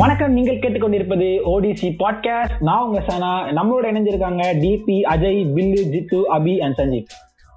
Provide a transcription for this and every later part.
வணக்கம் நீங்கள் கேட்டுக்கொண்டிருப்பது ஓடிசி பாட்காஸ்ட் நான் உங்க சனா. நம்மளோட இணைஞ்சிருக்காங்க டிபி அஜய் பில்லு ஜித்து அபி அண்ட் சஞ்சீவ்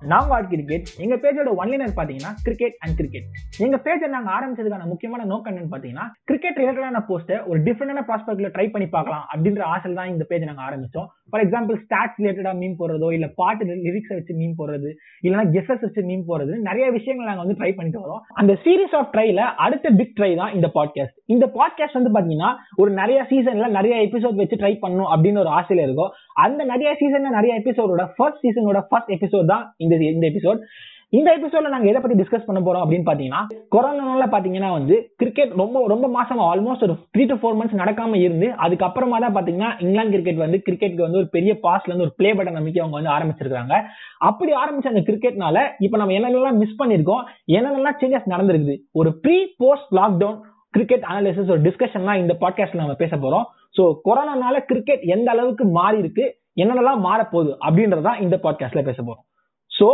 நாங்க ஆட் கிரிக்கெட் எங்க பேஜோட ஒன்லைனர் பாத்தீங்கன்னா கிரிக்கெட் அண்ட் கிரிக்கெட் எங்க பேஜை நாங்க ஆரம்பிச்சதுக்கான முக்கியமான நோக்கம் என்னன்னு பாத்தீங்கன்னா கிரிக்கெட் ரிலேட்டடான போஸ்ட்டை ஒரு டிஃப்ரெண்டான ப்ராஸ்பெக்ட்ல ட்ரை பண்ணி பார்க்கலாம் அப்படின்ற ஆசை தான் இந்த பேஜை நாங்க ஆரம்பிச்சோம். ஃபார் எக்ஸாம்பிள் ஸ்டாட்ஸ் ரிலேட்டடா மீன் போடுறதோ இல்ல பாட்டு லிரிக்ஸ் வச்சு மீன் போடுறது இல்லைன்னா கெஸஸ் வச்சு மீன் போடுறது நிறைய விஷயங்கள் நாங்க வந்து ட்ரை பண்ணிட்டு வரோம். அந்த சீரீஸ் ஆஃப் ட்ரைல அடுத்த பிக் ட்ரை தான் இந்த பாட்காஸ்ட் இந்த பாட்காஸ்ட் வந்து பாத்தீங்கன்னா ஒரு நிறைய சீசன்ல நிறைய எபிசோட் வச்சு ட்ரை பண்ணும் அப்படின்னு ஒரு ஆசையில இருக்கும். அந்த நிறைய சீசன்ல நிறைய எபிசோடோட ஃபர்ஸ்ட் சீசனோட ஃபர்ஸ்ட் எபிசோட் தான் இந்த இந்த எபிசோட் இந்த எபிசோட்ல நாங்க எதை பத்தி டிஸ்கஸ் பண்ண போறோம் அப்படின்னு பாத்தீங்கன்னா கொரோனால பாத்தீங்கன்னா வந்து கிரிக்கெட் ரொம்ப ரொம்ப மாசமா ஆல்மோஸ்ட் ஒரு த்ரீ டு ஃபோர் மந்த்ஸ் நடக்காம இருந்து அதுக்கப்புறமா தான் பாத்தீங்கன்னா இங்கிலாந்து கிரிக்கெட் வந்து கிரிக்கெட்க்கு வந்து ஒரு பெரிய பாஸ்ல இருந்து ஒரு பிளே பட்டன் நம்பிக்கை அவங்க வந்து ஆரம்பிச்சிருக்காங்க. அப்படி ஆரம்பிச்ச அந்த கிரிக்கெட்னால இப்ப நம்ம என்னென்னலாம் மிஸ் பண்ணிருக்கோம் என்னென்னலாம் சேஞ்சஸ் நடந்திருக்குது ஒரு pre post lockdown cricket analysis ஒரு டிஸ்கஷன்லாம் இந்த பாட்காஸ்ட்ல நம்ம பேச போறோம். ஸோ கொரோனானால கிரிக்கெட் எந்த அளவுக்கு மாறி இருக்கு என்னென்னலாம் மாற போகுது அப்படின்றதான் இந்த பாட்காஸ்ட்ல பேச போறோம். சோ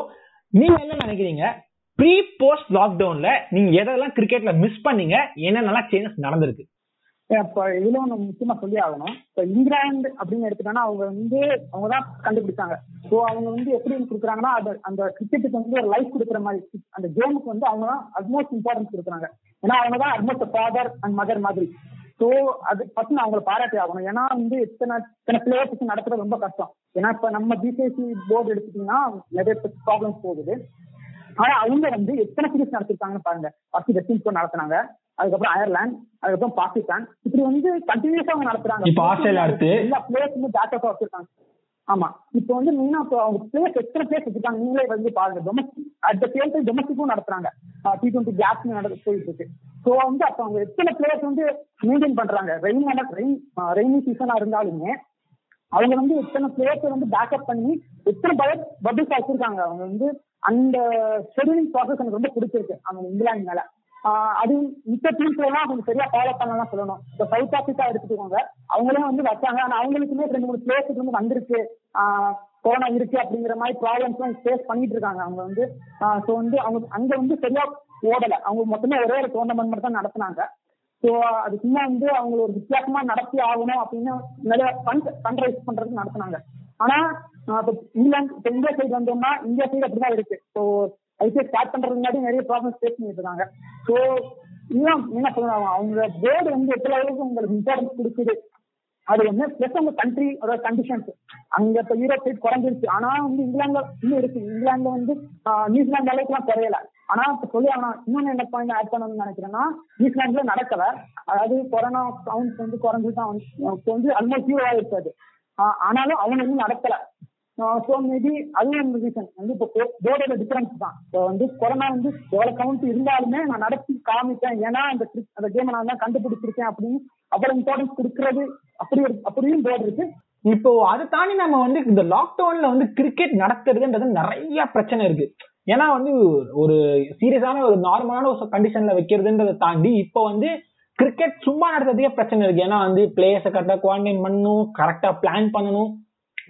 நீங்க என்ன நினைக்கிறீங்க? ப்ரீ போஸ்ட் லாக்டவுன்ல நீங்க எதெல்லாம் கிரிக்கெட்ல மிஸ் பண்ணீங்க? என்னென்னலாம் சேஞ்சஸ் நடந்திருக்கு? இப்ப இதுல ஒண்ணு முக்கியமா சொல்லி ஆகணும். இப்ப இங்கிலாந்து அப்படின்னு எடுத்துட்டோம்னா அவங்க வந்து அவங்க தான் கண்டுபிடிச்சாங்க. ஸோ அவங்க வந்து எப்படி கொடுக்குறாங்கன்னா அது அந்த கிரிக்கெட்டுக்கு வந்து ஒரு லைஃப் கொடுக்குற மாதிரி அந்த கேமுக்கு வந்து அவங்க தான் அட்மோஸ்ட் இம்பார்ட்டன்ஸ் கொடுக்குறாங்க. ஏன்னா அவங்க தான் அட்மோஸ்ட் ஃபாதர் அண்ட் மதர் மாதிரி. ஸோ அது ஃபர்ஸ்ட் நான் அவங்களை பாராட்டி ஆகணும். ஏன்னா வந்து இத்தனை இத்தனை பிளேயர்ஸ் நடத்துறது ரொம்ப கஷ்டம். ஏன்னா இப்ப நம்ம பிசிஎஸ்சி போர்டு எடுத்துட்டீங்கன்னா நிறைய ப்ராப்ளம்ஸ் போகுது. ஆனா அவங்க வந்து எத்தனை சீரீஸ் நடத்திருக்காங்கன்னு பாருங்க. ஃபர்ஸ்ட் வெஸ்ட் இண்டீஸ் நடத்துனாங்க. அதுக்கப்புறம் அயர்லாந்து அதுக்கப்புறம் பாகிஸ்தான் இப்படி வந்து கண்டினியூஸா அவங்க நடத்துறாங்க. இப்ப ஆஸ்திரேலியா அடுத்து எல்லா பிளேயர்ஸுமே பேக்கப் வச்சிருக்காங்க ஆமா. இப்போ வந்து மெயினா இப்போ அவங்க பிளேயர்ஸ் எத்தனை பிளேயர்ஸ் வச்சிருக்காங்க நீங்களே வந்து பாருங்க. Domestic at the same time டொமஸ்டிக்கும் நடத்துறாங்க. டி டுவெண்ட்டி கேப்ஸ் நடந்து போயிட்டு இருக்கு. ஸோ வந்து அப்போ அவங்க எத்தனை பிளேயர்ஸ் வந்து மெயின்டைன் பண்றாங்க? ரெயின் ரெயின் ரெய்னி சீசனா இருந்தாலுமே அவங்க வந்து எத்தனை பிளேயர்ஸ் வந்து பேக்கப் பண்ணி எத்தனை பவர் பபிள்ஸ் வச்சிருக்காங்க? அவங்க வந்து அந்த ஷெடியூலிங் ப்ராசஸ் எனக்கு ரொம்ப பிடிச்சிருக்கு. அவங்க இங்கிலாந்து மேல. அது மித்த டீம்ஸ்ல எல்லாம் அவங்க சரியா ஃபாலோ பண்ணலாம் சொல்லணும். இப்போ சவுத் ஆப்பிரிக்கா எடுத்துக்கோங்க. அவங்களும் வந்து வச்சாங்க. ஆனா அவங்களுக்குமே ரெண்டு மூணு பிளேயர்ஸ் வந்து வந்திருக்கு. கொரோனா இருக்கு அப்படிங்கிற மாதிரி ப்ராப்ளம்ஸ் எல்லாம் ஃபேஸ் பண்ணிட்டு இருக்காங்க. அவங்க வந்து ஸோ வந்து அவங்க அங்க வந்து சரியா ஓடல. அவங்க மொத்தமே ஒரே ஒரு டோர்னமெண்ட் மட்டும் தான் நடத்தினாங்க. ஸோ அது சும்மா வந்து அவங்க ஒரு வித்தியாசமா நடத்தி ஆகணும் அப்படின்னு நிறைய ஃபண்ட் ஃபண்ட் ரைஸ் பண்றதுக்கு நடத்தினாங்க. ஆனா இப்போ இங்கிலாந்து இப்போ இந்தியா சைடு வந்தோம்னா இந்தியா சைடு அப்படிதான் இருக்கு. ஸோ ஐபிஎல் ஸ்டார்ட் பண்றதுக்கு முன்னாடி நிறைய ப்ராப்ளம் ஃபேஸ் பண்ணிட்டு இருக்காங்க. ஸோ இன்னும் என்ன சொல்றாங்க அவங்க போர்டு வந்து எத்தனை அளவுக்கு உங்களுக்கு இம்பார்ட்டன்ஸ் கொடுக்குது? அது வந்து பிளஸ் உங்க கண்ட்ரி அதாவது கண்டிஷன்ஸ் அங்க இப்ப யூரோப் சைட் குறைஞ்சிருச்சு. ஆனா வந்து இங்கிலாந்துல இன்னும் இருக்கு. இங்கிலாந்துல வந்து நியூசிலாந்து அளவுக்கு எல்லாம் குறையல. ஆனா இப்ப சொல்லி ஆனா இன்னொன்னு என்ன பாயிண்ட் ஆட் பண்ணணும்னு நினைக்கிறேன்னா நியூசிலாந்துல நடக்கல. அதாவது கொரோனா கவுண்ட்ஸ் வந்து குறைஞ்சுதான் வந்து ஆல்மோஸ்ட் ஜீரோ ஆயிருக்காது ஆனாலும் அவங்க இன்னும் நடக்கல. ஸோ மேபி அதுவும் ரீசன் வந்து இப்போ போர்டோட டிஃபரன்ஸ் தான். இப்போ வந்து கொரோனா வந்து எவ்வளவு கவுண்ட் இருந்தாலுமே நான் நடத்தி காமிப்பேன். ஏன்னா அந்த அந்த கேமை நான் தான் கண்டுபிடிச்சிருக்கேன் அப்படின்னு அவ்வளவு இம்பார்ட்டன்ஸ் கொடுக்கறது அப்படி அப்படியும் போர்டு இருக்கு. இப்போ அதை தாண்டி நம்ம வந்து இந்த லாக்டவுன்ல வந்து கிரிக்கெட் நடத்துறதுன்றது நிறைய பிரச்சனை இருக்கு. ஏன்னா வந்து ஒரு சீரியஸான ஒரு நார்மலான ஒரு கண்டிஷன்ல வைக்கிறதுன்றதை தாண்டி இப்போ வந்து கிரிக்கெட் சும்மா நடத்துறதுக்கே பிரச்சனை இருக்கு. ஏன்னா வந்து பிளேயர்ஸை கரெக்டா குவாரண்டைன் பண்ணணும் கரெக்டா பிளான் பண்ணணும்.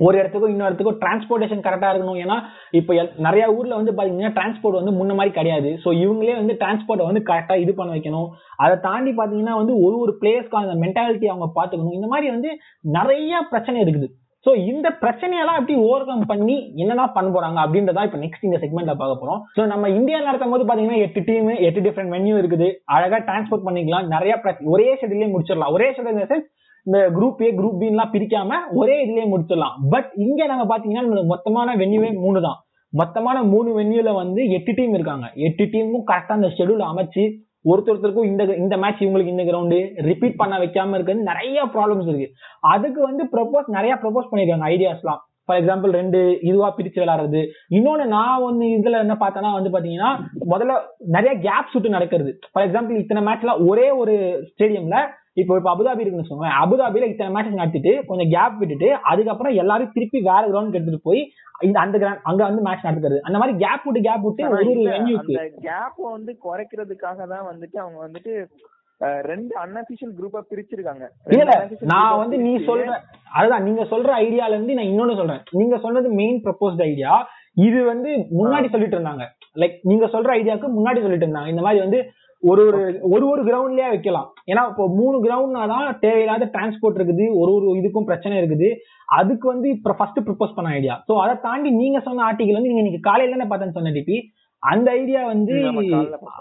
ஒரு இடத்துக்கும் இன்னொரு இடத்துக்கும் டிரான்ஸ்போர்டேஷன் கரெக்டாக இருக்கணும். ஏன்னா இப்போ நிறைய ஊரில் வந்து பார்த்தீங்கன்னா டிரான்ஸ்போர்ட் வந்து முன்ன மாதிரி கிடையாது. ஸோ இவங்களே வந்து டிரான்ஸ்போர்ட்டை வந்து கரெக்டாக இது பண்ண வைக்கணும். அதை தாண்டி பார்த்தீங்கன்னா வந்து ஒரு ஒரு பிளேயர்ஸ்க்கான அந்த மென்டாலிட்டி அவங்க பார்த்துக்கணும். இந்த மாதிரி வந்து நிறைய பிரச்சனை இருக்குது. ஸோ இந்த பிரச்சனையெல்லாம் எப்படி ஓவர் கம் பண்ணி என்னென்ன பண்ண போறாங்க அப்படின்றதா இப்போ நெக்ஸ்ட் இந்த செக்மெண்ட்ல பார்க்க போறோம். ஸோ நம்ம இந்தியா நடத்தும் போது பார்த்தீங்கன்னா எட்டு டீம் எட்டு டிஃப்ரெண்ட் வென்யூ இருக்குது. அழகாக டிரான்ஸ்போர்ட் பண்ணிக்கலாம். நிறைய ஒரே ஷெட்யூலே முடிச்சிடலாம். ஒரே ஷெட்யூல் இந்த குரூப் ஏ குரூப் பி எல்லாம் பிரிக்காம ஒரே இதுலயே முடிச்சிடலாம். பட் இங்க நாங்க பாத்தீங்கன்னா மொத்தமான வென்யூவே மூணு தான். மொத்தமான மூணு வென்யூல வந்து எட்டு டீம் இருக்காங்க. எட்டு டீமும் கரெக்டா அந்த ஷெடியூல் அமைச்சு ஒருத்தருக்கும் இந்த இந்த மேட்ச் இவங்களுக்கு இந்த கிரவுண்டு ரிப்பீட் பண்ண வைக்காம இருக்கிறது நிறைய ப்ராப்ளம்ஸ் இருக்கு. அதுக்கு வந்து ப்ரொபோஸ் நிறைய ப்ரப்போஸ் பண்ணிருக்காங்க ஐடியாஸ்லாம் ஃபார் எக்ஸாம்பிள் ரெண்டு இதுவா பிரிச்சு விளையாடுறது. இன்னொன்னு நான் வந்து இதுல என்ன பார்த்தேன்னா வந்து பாத்தீங்கன்னா முதல்ல நிறைய கேப் சுட்டு நடக்கிறது. ஃபார் எக்ஸாம்பிள் இத்தனை மேட்ச்ல ஒரே ஒரு ஸ்டேடியம்ல இப்போ இப்ப அபுதாபி இருக்குன்னு சொல்லுவேன் அபுதாபில இத்தனை மேட்ச் நடத்திட்டு கொஞ்சம் கேப் விட்டுட்டு அதுக்கப்புறம் எல்லாரும் திருப்பி வேற கிரவுண்ட் எடுத்துட்டு போய் இந்த அந்த கிரவுண்ட் அங்க வந்து மேட்ச் நடத்துறது. அந்த மாதிரி கேப் விட்டு கேப் விட்டு ஒரு ஒரு வென்யூக்கு கேப் வந்து குறைக்கிறதுக்காக தான் வந்துட்டு அவங்க வந்துட்டு ரெண்டு அன்அபிஷியல் குரூப்பா பிரிச்சிருக்காங்க. இல்ல நான் வந்து நீ சொல்ற அதுதான் நீங்க சொல்ற ஐடியால இருந்து நான் இன்னொன்னு சொல்றேன். நீங்க சொன்னது மெயின் ப்ரப்போஸ்ட் ஐடியா இது வந்து முன்னாடி சொல்லிட்டு இருந்தாங்க. லைக் நீங்க சொல்ற ஐடியாக்கு முன்னாடி சொல்லிட்டு இருந்தாங்க. இந்த மாதிரி வந்து ஒரு ஒரு ஒரு ஒரு கிரவுண்ட்லயே வைக்கலாம். ஏன்னா இப்போ மூணு கிரவுண்ட்னா தான் தேவையில்லாத டிரான்ஸ்போர்ட் இருக்குது ஒரு ஒரு இதுக்கும் பிரச்சனை இருக்குது. அதுக்கு வந்து இப்ப ஃபர்ஸ்ட் ப்ரப்போஸ் பண்ண ஐடியா சோ அதை தாண்டி நீங்க சொன்ன ஆர்டிகல் வந்து நீங்க இன்னைக்கு காலையில தானே பார்த்தேன்னு சொன்ன டிபி அந்த ஐடியா வந்து.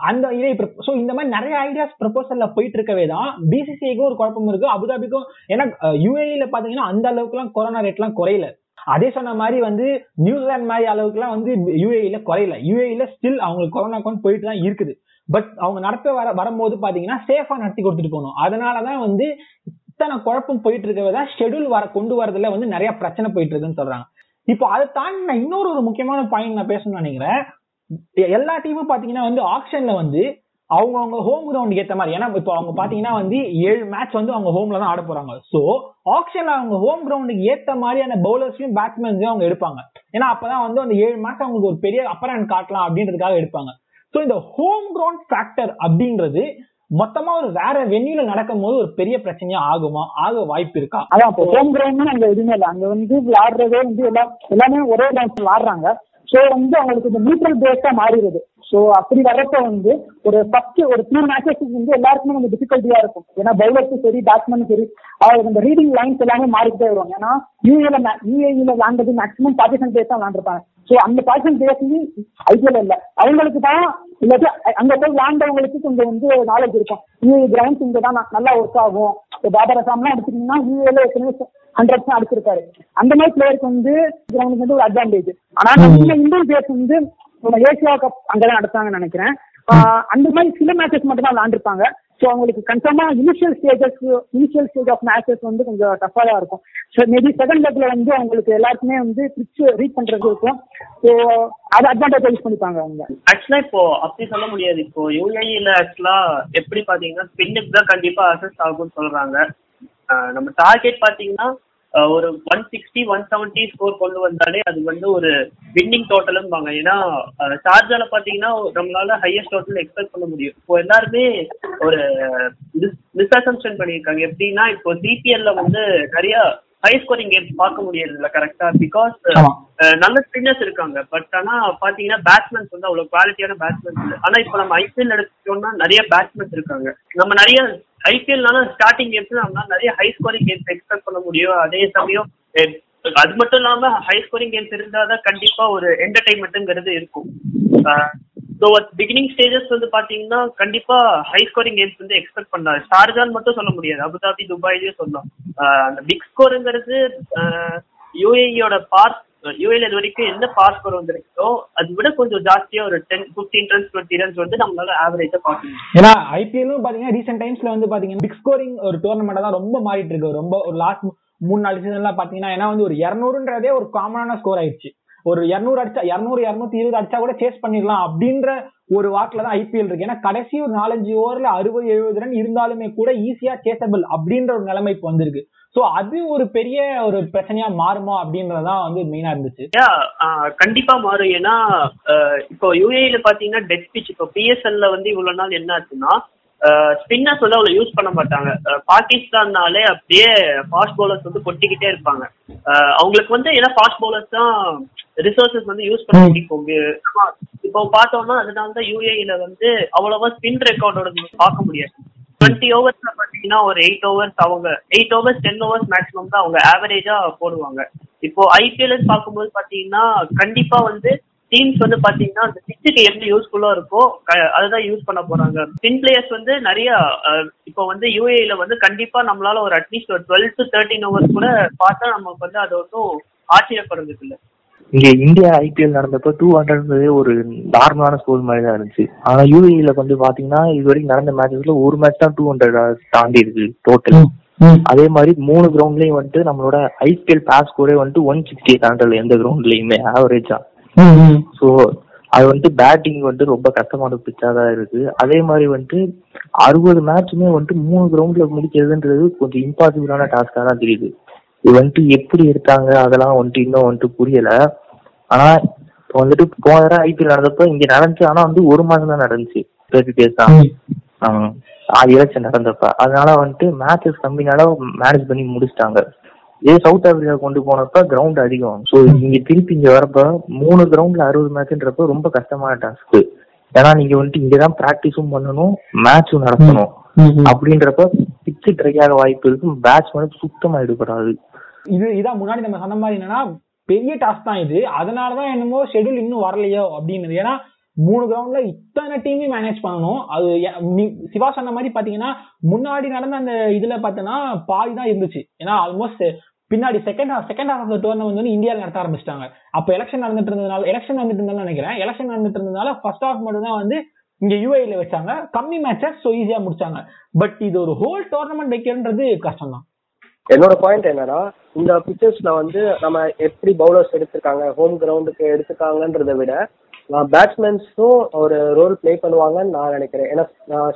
அந்த இதே சோ இந்த மாதிரி நிறைய ஐடியாஸ் ப்ரப்போசல்ல போயிட்டு இருக்கவே தான் பிசிசிஐக்கும் ஒரு குழப்பம் இருக்கு. அபுதாபிக்கும் ஏன்னா யூஏஇல பாத்தீங்கன்னா அந்த அளவுக்கு எல்லாம் கொரோனா ரேட் எல்லாம் குறையல. அதே சொன்ன மாதிரி வந்து நியூசிலாந்து மாதிரி அளவுக்கு எல்லாம் வந்து யூஏஇல குறையல. யூஏஇல ஸ்டில் அவங்களுக்கு கொரோனா கொண்டு போயிட்டு தான் இருக்குது. பட் அவங்க நடத்த வர வரும்போது பாத்தீங்கன்னா சேஃபா நடத்தி கொடுத்துட்டு போகணும். அதனாலதான் வந்து இத்தனை குழப்பம் போயிட்டு இருக்கவே ஷெடியூல் ஷெட்யூல் வர கொண்டு வரதுல வந்து நிறைய பிரச்சனை போயிட்டு இருக்குன்னு சொல்றாங்க. இப்போ அதை தாண்டி நான் இன்னொரு ஒரு முக்கியமான பாயிண்ட் நான் பேசணும்னு நினைக்கிறேன். எல்லா டீமும் பாத்தீங்கன்னா வந்து ஆக்ஷன்ல வந்து அவங்க அவங்க ஹோம் கிரவுண்டுக்கு ஏத்த மாதிரி ஏன்னா இப்போ அவங்க பாத்தீங்கன்னா வந்து ஏழு மேட்ச் வந்து அவங்க ஹோம்ல தான் ஆட போறாங்க. சோ ஆக்ஷன்ல அவங்க ஹோம் கிரவுண்டுக்கு ஏத்த மாதிரியான பவுலர்ஸையும் பேட்ஸ்மேன்ஸையும் அவங்க எடுப்பாங்க. ஏன்னா அப்பதான் வந்து அந்த ஏழு மேட்ச் அவங்களுக்கு ஒரு பெரிய அப்பர் ஹேண்ட் காட்டலாம் அப்படின்றதுக்காக எடுப்பாங்க. ஸோ இந்த ஹோம் கிரவுண்ட் ஃபேக்டர் அப்படின்றது மொத்தமா ஒரு வேற வென்யூல நடக்கும் போது ஒரு பெரிய பிரச்சனையா ஆகுமா? ஆக வாய்ப்பு இருக்கா? அதான் இப்போ ஹோம் கிரவுண்ட் அங்க எதுவுமே இல்லை. அங்க வந்து விளையாடுறதே வந்து எல்லாம் எல்லாமே ஒரே டான்ஸ் விளாடுறாங்க ஸோ வந்து அவங்களுக்கு இந்த நியூட்ரல் பேஸா மாறிடுது. ஸோ அப்படி வரப்ப வந்து ஒரு ஃபர்ஸ்ட் ஒரு த்ரீ மேட்சஸ் வந்து எல்லாருக்குமே கொஞ்சம் டிஃபிகல்ட்டியா இருக்கும். ஏன்னா பவுலர்ஸும் சரி பேட்ஸ்மேனும் சரி அவங்களுக்கு இந்த ரீடிங் லைன்ஸ் எல்லாமே மாறிக்கிட்டே வருவாங்க. ஏன்னா யூஏல யூஏஇல விளாண்டது மேக்ஸிமம் பாகிஸ்தான் பேஸ் தான் விளாண்டுருப்பாங்க ஸோ அந்த பாகிஸ்தான் பேஸ் ஐபிஎல் இல்ல. அவங்களுக்கு தான் இல்லாட்டி அங்க போய் விளாண்டவங்களுக்கு கொஞ்சம் வந்து நாலேஜ் இருக்கும் யூஏ கிரவுண்ட்ஸ் இங்க தான் நல்லா ஒர்க் ஆகும். பாபர் அசாம்லாம் எடுத்துக்கிட்டீங்கன்னா யூஏல ஏற்கனவே ஹண்ட்ரட் அடிச்சிருக்காரு. அந்த மாதிரி பிளேயருக்கு வந்து கிரவுண்டுக்கு வந்து ஒரு அட்வான்டேஜ் ஆனா நம்ம இந்தியன் பேஸ் வந்து ஏசியா கப் அங்கதான் நடத்தாங்கன்னு நினைக்கிறேன். அந்த மாதிரி சில மேட்சஸ் மட்டும் தான் விளாண்டுருப்பாங்க ஸோ அவங்களுக்கு கன்ஃபார்மா initial stages initial stage of matches வந்து கொஞ்சம் டஃபா தான் இருக்கும். ஸோ மேபி செகண்ட் லெக்ல வந்து அவங்களுக்கு எல்லாருக்குமே வந்து பிச் ரீட் பண்றது இருக்கும். ஸோ அதை அட்வான்டேஜ் யூஸ் பண்ணிப்பாங்க அவங்க. ஆக்சுவலா இப்போ அப்படி சொல்ல முடியாது. இப்போ யூஏஇல ஆக்சுவலா எப்படி பாத்தீங்கன்னா ஸ்பின்னுக்கு தான் கண்டிப்பா அசஸ் ஆகும்னு சொல்றாங்க. நம்ம டார்கெட் பாத்தீங்கன்னா ஒரு one sixty one seventy score கொண்டு வந்தாலே அது வந்து ஒரு வின்னிங் டோட்டலும்பாங்க ஏன்னா சார்ஜால பாத்தீங்கன்னா நம்மளால ஹையஸ்ட் டோட்டல் எக்ஸ்பெக்ட் பண்ண முடியும். இப்போ எல்லாருமே ஒரு மிஸ் மிஸ்அசம்ஷன் பண்ணியிருக்காங்க. எப்படின்னா இப்போ சிபிஎல்ல வந்து நிறைய ஹை ஸ்கோரிங் கேம்ஸ் பார்க்க முடியறது இல்ல கரெக்டா பிகாஸ் நல்ல ஸ்பின்னர்ஸ் இருக்காங்க. பட் ஆனா பாத்தீங்கன்னா பேட்ஸ்மேன்ஸ் வந்து அவ்வளவு குவாலிட்டியான பேட்ஸ்மேன்ஸ் இல்லை. ஆனா இப்போ நம்ம ஐபிஎல் எடுத்துட்டோம்னா நிறைய பேட்ஸ்மேன்ஸ் இருக்காங்க. நம்ம நிறைய ஐபிஎல்னால ஸ்டார்டிங் கேம்ஸ் நம்மளால நிறைய ஹை ஸ்கோரிங் கேம்ஸ் எக்ஸ்பெக்ட் பண்ண முடியும். அதே சமயம் அது மட்டும் இல்லாம ஹை ஸ்கோரிங் கேம்ஸ் இருந்தாதான் கண்டிப்பா ஒரு என்டர்டைன்மெண்ட்ங்கிறது இருக்கும். ஸோ பிகினிங் ஸ்டேஜஸ் வந்து பாத்தீங்கன்னா கண்டிப்பா ஹை ஸ்கோரிங் கேம்ஸ் வந்து எக்ஸ்பெக்ட் பண்ணாது ஷார்ஜான் மட்டும் சொல்ல முடியாது. அபுதாபி துபாயிலேயே சொல்லலாம். அந்த பிக் ஸ்கோருங்கிறது யூஏஇயோட பாஸ் யூஏல இது வரைக்கும் எந்த பாஸ் ஸ்கோர் வந்திருக்கோ அதை விட கொஞ்சம் ஜாஸ்தியா ஒரு ten fifteen runs twenty runs வந்து நம்மளால ஆவரேஜா பார்க்க ஏன்னா ஐபிஎல்லும் பாத்தீங்கன்னா ரீசெண்ட் டைம்ஸ்ல வந்து பாத்தீங்கன்னா பிக் ஸ்கோரிங் ஒரு டோர்னமெண்ட் தான் ரொம்ப மாறிட்டு இருக்கு. ரொம்ப ஒரு லாஸ்ட் மூணு நாலு சீசன்லாம் பாத்தீங்கன்னா ஏன்னா வந்து ஒரு இருநூறுன்றதே ஒரு காமனான ஸ்கோர் ஆயிடுச்சு. ஒரு இருநூறு அடிச்சா இருநூறு இருநூத்தி இருபது அடிச்சா கூட சேஸ் பண்ணிடலாம் அப்படின்ற ஒரு வாக்குல தான் ஐபிஎல் இருக்கு. ஏன்னா கடைசி ஒரு நாலஞ்சு ஓவர்ல அறுபது எழுபது ரன் இருந்தாலுமே கூட ஈஸியா சேசபிள் அப்படின்ற ஒரு நிலைமை வந்திருக்கு. சோ அது ஒரு பெரிய ஒரு பிரச்சனையா மாறுமா அப்படின்றதான் வந்து மெயினா இருந்துச்சு. கண்டிப்பா மாறும். ஏன்னா ஆஹ் இப்போ யூஏல பாத்தீங்கன்னா டெத் பிச் இப்போ பிஎஸ்எல்ல வந்து இவ்வளவு நாள் என்ன ஆச்சுன்னா ஸ்பின்னர்ஸ் வந்து அவ்வளவு யூஸ் பண்ண மாட்டாங்க. பாகிஸ்தான்னாலே அப்படியே ஃபாஸ்ட் பவுலர்ஸ் வந்து கொட்டிக்கிட்டே இருப்பாங்க. அவங்களுக்கு வந்து ஏன்னா ஃபாஸ்ட் பவுலர்ஸ் தான் ரிசோர்சஸ் வந்து யூஸ் பண்ண முடியும் ஆமா, இப்போ பார்த்தோம்னா அதனால தான் யூஏஇல வந்து அவ்வளவா ஸ்பின் ரெக்கார்டோட பார்க்க முடியாது. டுவெண்ட்டி ஓவர்ஸ்ல பாத்தீங்கன்னா ஒரு எயிட் ஓவர்ஸ் அவங்க eight overs ten overs maximum தான் அவங்க ஆவரேஜா போடுவாங்க. இப்போ ஐபிஎல் பார்க்கும்போது பாத்தீங்கன்னா கண்டிப்பா வந்து டீம்ஸ் வந்து பாத்தீங்கன்னா அந்த பிச்சுக்கு எப்படி யூஸ்ஃபுல்லா இருக்கோ அதுதான் யூஸ் பண்ண போறாங்க. ஸ்பின் பிளேயர்ஸ் வந்து நிறைய இப்போ வந்து யூஏல வந்து கண்டிப்பா நம்மளால ஒரு அட்லீஸ்ட் ஒரு டுவெல் டு தேர்ட்டின் ஓவர்ஸ் கூட பார்த்தா நமக்கு வந்து அது ஒன்றும் ஆச்சரியப்படுறதுக்கு இல்லை. இங்க இந்தியா ஐபிஎல் நடந்தப்போ டூ ஹண்ட்ரட்ன்றதே ஒரு நார்மலான ஸ்கோர் மாதிரி தான் இருந்துச்சு. ஆனா யூஏஇல வந்து பாத்தீங்கன்னா இது வரைக்கும் நடந்த மேட்சஸ்ல ஒரு மேட்ச் தான் டூ ஹண்ட்ரட் தாண்டி இருக்கு டோட்டல் அதே மாதிரி மூணு கிரவுண்ட்லயும் வந்துட்டு நம்மளோட ஐபிஎல் பாஸ் ஸ்கோரே வந்துட்டு ஒன் சிக்ஸ்டி தாண்டல எந்த கிரவுண்ட்லயுமே ஆவரேஜா ஸோ அது வந்துட்டு பேட்டிங் வந்துட்டு ரொம்ப கஷ்டமான பிச்சா தான் இருக்கு. அதே மாதிரி வந்துட்டு அறுபது மேட்சுமே வந்துட்டு மூணு கிரவுண்ட்ல முடிக்கிறதுன்றது கொஞ்சம் இம்பாசிபிளான டாஸ்கா தான் தெரியுது. இது வந்துட்டு எப்படி எடுத்தாங்க அதெல்லாம் வந்துட்டு இன்னும் வந்துட்டு புரியல. ஆனா இப்போ வந்துட்டு போன தடவை ஐபிஎல் நடந்தப்போ இங்க நடந்துச்சு. ஆனா வந்து ஒரு மாசம் தான் நடந்துச்சு. தேர்ட்டி டேஸ் தான். எலெக்ஷன் நடந்தப்ப. அதனால வந்துட்டு மேட்சஸ் கம்மினால மேனேஜ் பண்ணி முடிச்சிட்டாங்க. இதே சவுத் ஆப்பிரிக்கா கொண்டு போனப்ப கிரவுண்ட் அதிகம். ஸோ இங்க திருப்பி இங்க வரப்ப மூணு கிரவுண்ட்ல அறுபது மேட்ச்ன்றப்ப ரொம்ப கஷ்டமான டாஸ்க் ஏன்னா நீங்க வந்துட்டு இங்கதான் பிராக்டிஸும் பண்ணணும் மேட்சும் நடத்தணும். அப்படின்றப்ப பிச்சு ட்ரை ஆக வாய்ப்பு இருக்கு. வந்து சுத்தமா ஈடுபடாது இது இதான் முன்னாடி நம்ம சொன்ன மாதிரி என்னன்னா பெரிய டாஸ்க் தான் இது. அதனாலதான் என்னமோ ஷெட்யூல் இன்னும் வரலையோ அப்படின்னு ஏன்னா மூணு கிரவுண்ட்ல இத்தனை டீமையும் மேனேஜ் பண்ணணும். அது சிவா சொன்ன மாதிரி பாத்தீங்கன்னா முன்னாடி நடந்த அந்த இதுல பார்த்தோன்னா பாதி தான் இருந்துச்சு. ஏன்னா ஆல்மோஸ்ட் பின்னாடி second half second half of tournament வந்து இந்தியாவில் நடத்த ஆரம்பிச்சிட்டாங்க. அப்போ எலெக்ஷன் நடந்துட்டு இருந்ததுனால எலெக்ஷன் நடந்துட்டு இருந்தாலும் நினைக்கிறேன் எலெக்ஷன் நடந்துட்டு இருந்ததுனால ஃபர்ஸ்ட் ஹாஃப் மட்டும் தான் வந்து இங்க யூஏல வச்சாங்க. கம்மி மேட்சஸ் ஸோ ஈஸியா முடிச்சாங்க. பட் இது ஒரு ஹோல் டோர்னமெண்ட் வைக்கிறன்றது கஷ்டம் தான் என்னோட பாயிண்ட் என்னன்னா இந்த பிக்சர்ஸ்ல வந்து நம்ம எப்படி பவுலர்ஸ் எடுத்திருக்காங்க ஹோம் கிரவுண்டுக்கு எடுத்துக்காங்கன்றதை விட பேட்ஸ்மேன்ஸும் ஒரு ரோல் ப்ளே பண்ணுவாங்கன்னு நான் நினைக்கிறேன். ஏன்னா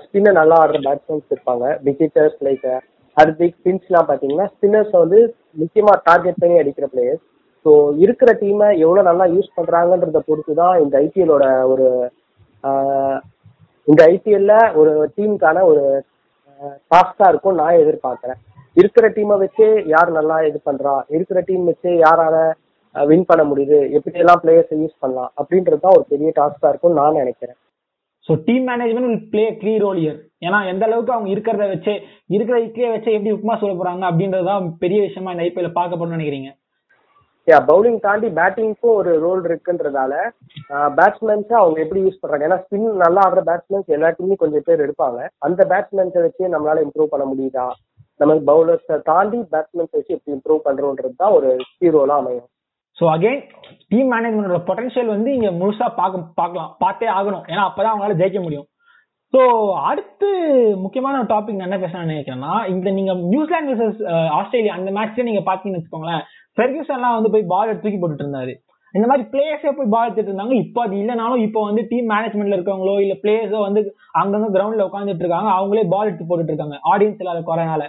ஸ்பின்ன நல்லா ஆடுற பேட்ஸ்மேன்ஸ் இருப்பாங்க. விக்கெட்டர்ஸ் லைக் ஹர்திக் பின்ஸ்லாம் பார்த்தீங்கன்னா ஸ்பின்னர்ஸ் வந்து முக்கியமாக டார்கெட் பண்ணி அடிக்கிற பிளேயர்ஸ் ஸோ இருக்கிற டீமை எவ்வளோ நல்லா யூஸ் பண்ணுறாங்கன்றத பொறுத்து தான் இந்த ஐபிஎலோட ஒரு இந்த ஐபிஎல்ல ஒரு டீமுக்கான ஒரு டாஸ்காக இருக்கும் நான் எதிர்பார்க்குறேன். இருக்கிற டீமை வச்சு யார் நல்லா இது பண்ணுறா இருக்கிற டீம் வச்சு யாரால வின் பண்ண முடியுது? எப்படியெல்லாம் பிளேயர்ஸை யூஸ் பண்ணலாம்? அப்படின்றது தான் ஒரு பெரிய டாஸ்காக இருக்கும்னு நான் நினைக்கிறேன். So team management will play key role here ஏன்னா எந்த அளவுக்கு அவங்க இருக்கிறத வச்சு இருக்கிற இட்லியை வச்சு எப்படி உப்புமா சொல்ல போறாங்க அப்படின்றது தான் பெரிய விஷயமா இந்த ஐபிஎல் பார்க்கப்படணும்னு நினைக்கிறீங்க? யா பவுலிங் தாண்டி பேட்டிங்க்கும் ஒரு ரோல் இருக்குன்றதால பேட்ஸ்மேன்ஸை அவங்க எப்படி யூஸ் பண்றாங்க? ஏன்னா ஸ்பின் நல்லா ஆடுற பேட்ஸ்மேன்ஸ் எல்லா டீம்லையும் கொஞ்சம் பேர் எடுப்பாங்க. அந்த பேட்ஸ்மேன்ஸை வச்சு நம்மளால இம்ப்ரூவ் பண்ண முடியுதா? நம்ம பவுலர்ஸை தாண்டி பேட்ஸ்மேன்ஸை வச்சு எப்படி இம்ப்ரூவ் பண்றோன்றது தான் ஒரு ஹீரோலாம் அமையும். ஸோ அகைன் டீம் மேனேஜ்மெண்டோட பொட்டன்ஷியல் வந்து இங்க முழுசா பார்க்க பார்க்கலாம். பார்த்தே ஆகணும். ஏன்னா அப்பதான் அவங்களால ஜெயிக்க முடியும். ஸோ அடுத்து முக்கியமான ஒரு டாபிக் நான் என்ன பேசணும்னு நினைக்கிறேன்னா இந்த நீங்க நியூசிலாந்து வர்சஸ் ஆஸ்திரேலியா அந்த மேட்ச்ல நீங்க பாத்தீங்கன்னு வச்சுக்கோங்களேன் பெர்கியூசன்லாம் வந்து போய் பால் தூக்கி போட்டுட்டு இருந்தாரு இந்த மாதிரி பிளேயர்ஸே போய் பால் எடுத்துட்டு இருந்தாங்க. இப்போ அது இல்லைனாலும் இப்போ வந்து டீம் மேனேஜ்மெண்ட்ல இருக்கவங்களோ இல்ல பிளேயர்ஸோ வந்து அங்கங்க கிரவுண்ட்ல உட்காந்துட்டு இருக்காங்க அவங்களே பால் எடுத்து போட்டுட்டு இருக்காங்க ஆடியன்ஸ் இல்லாத குறைனால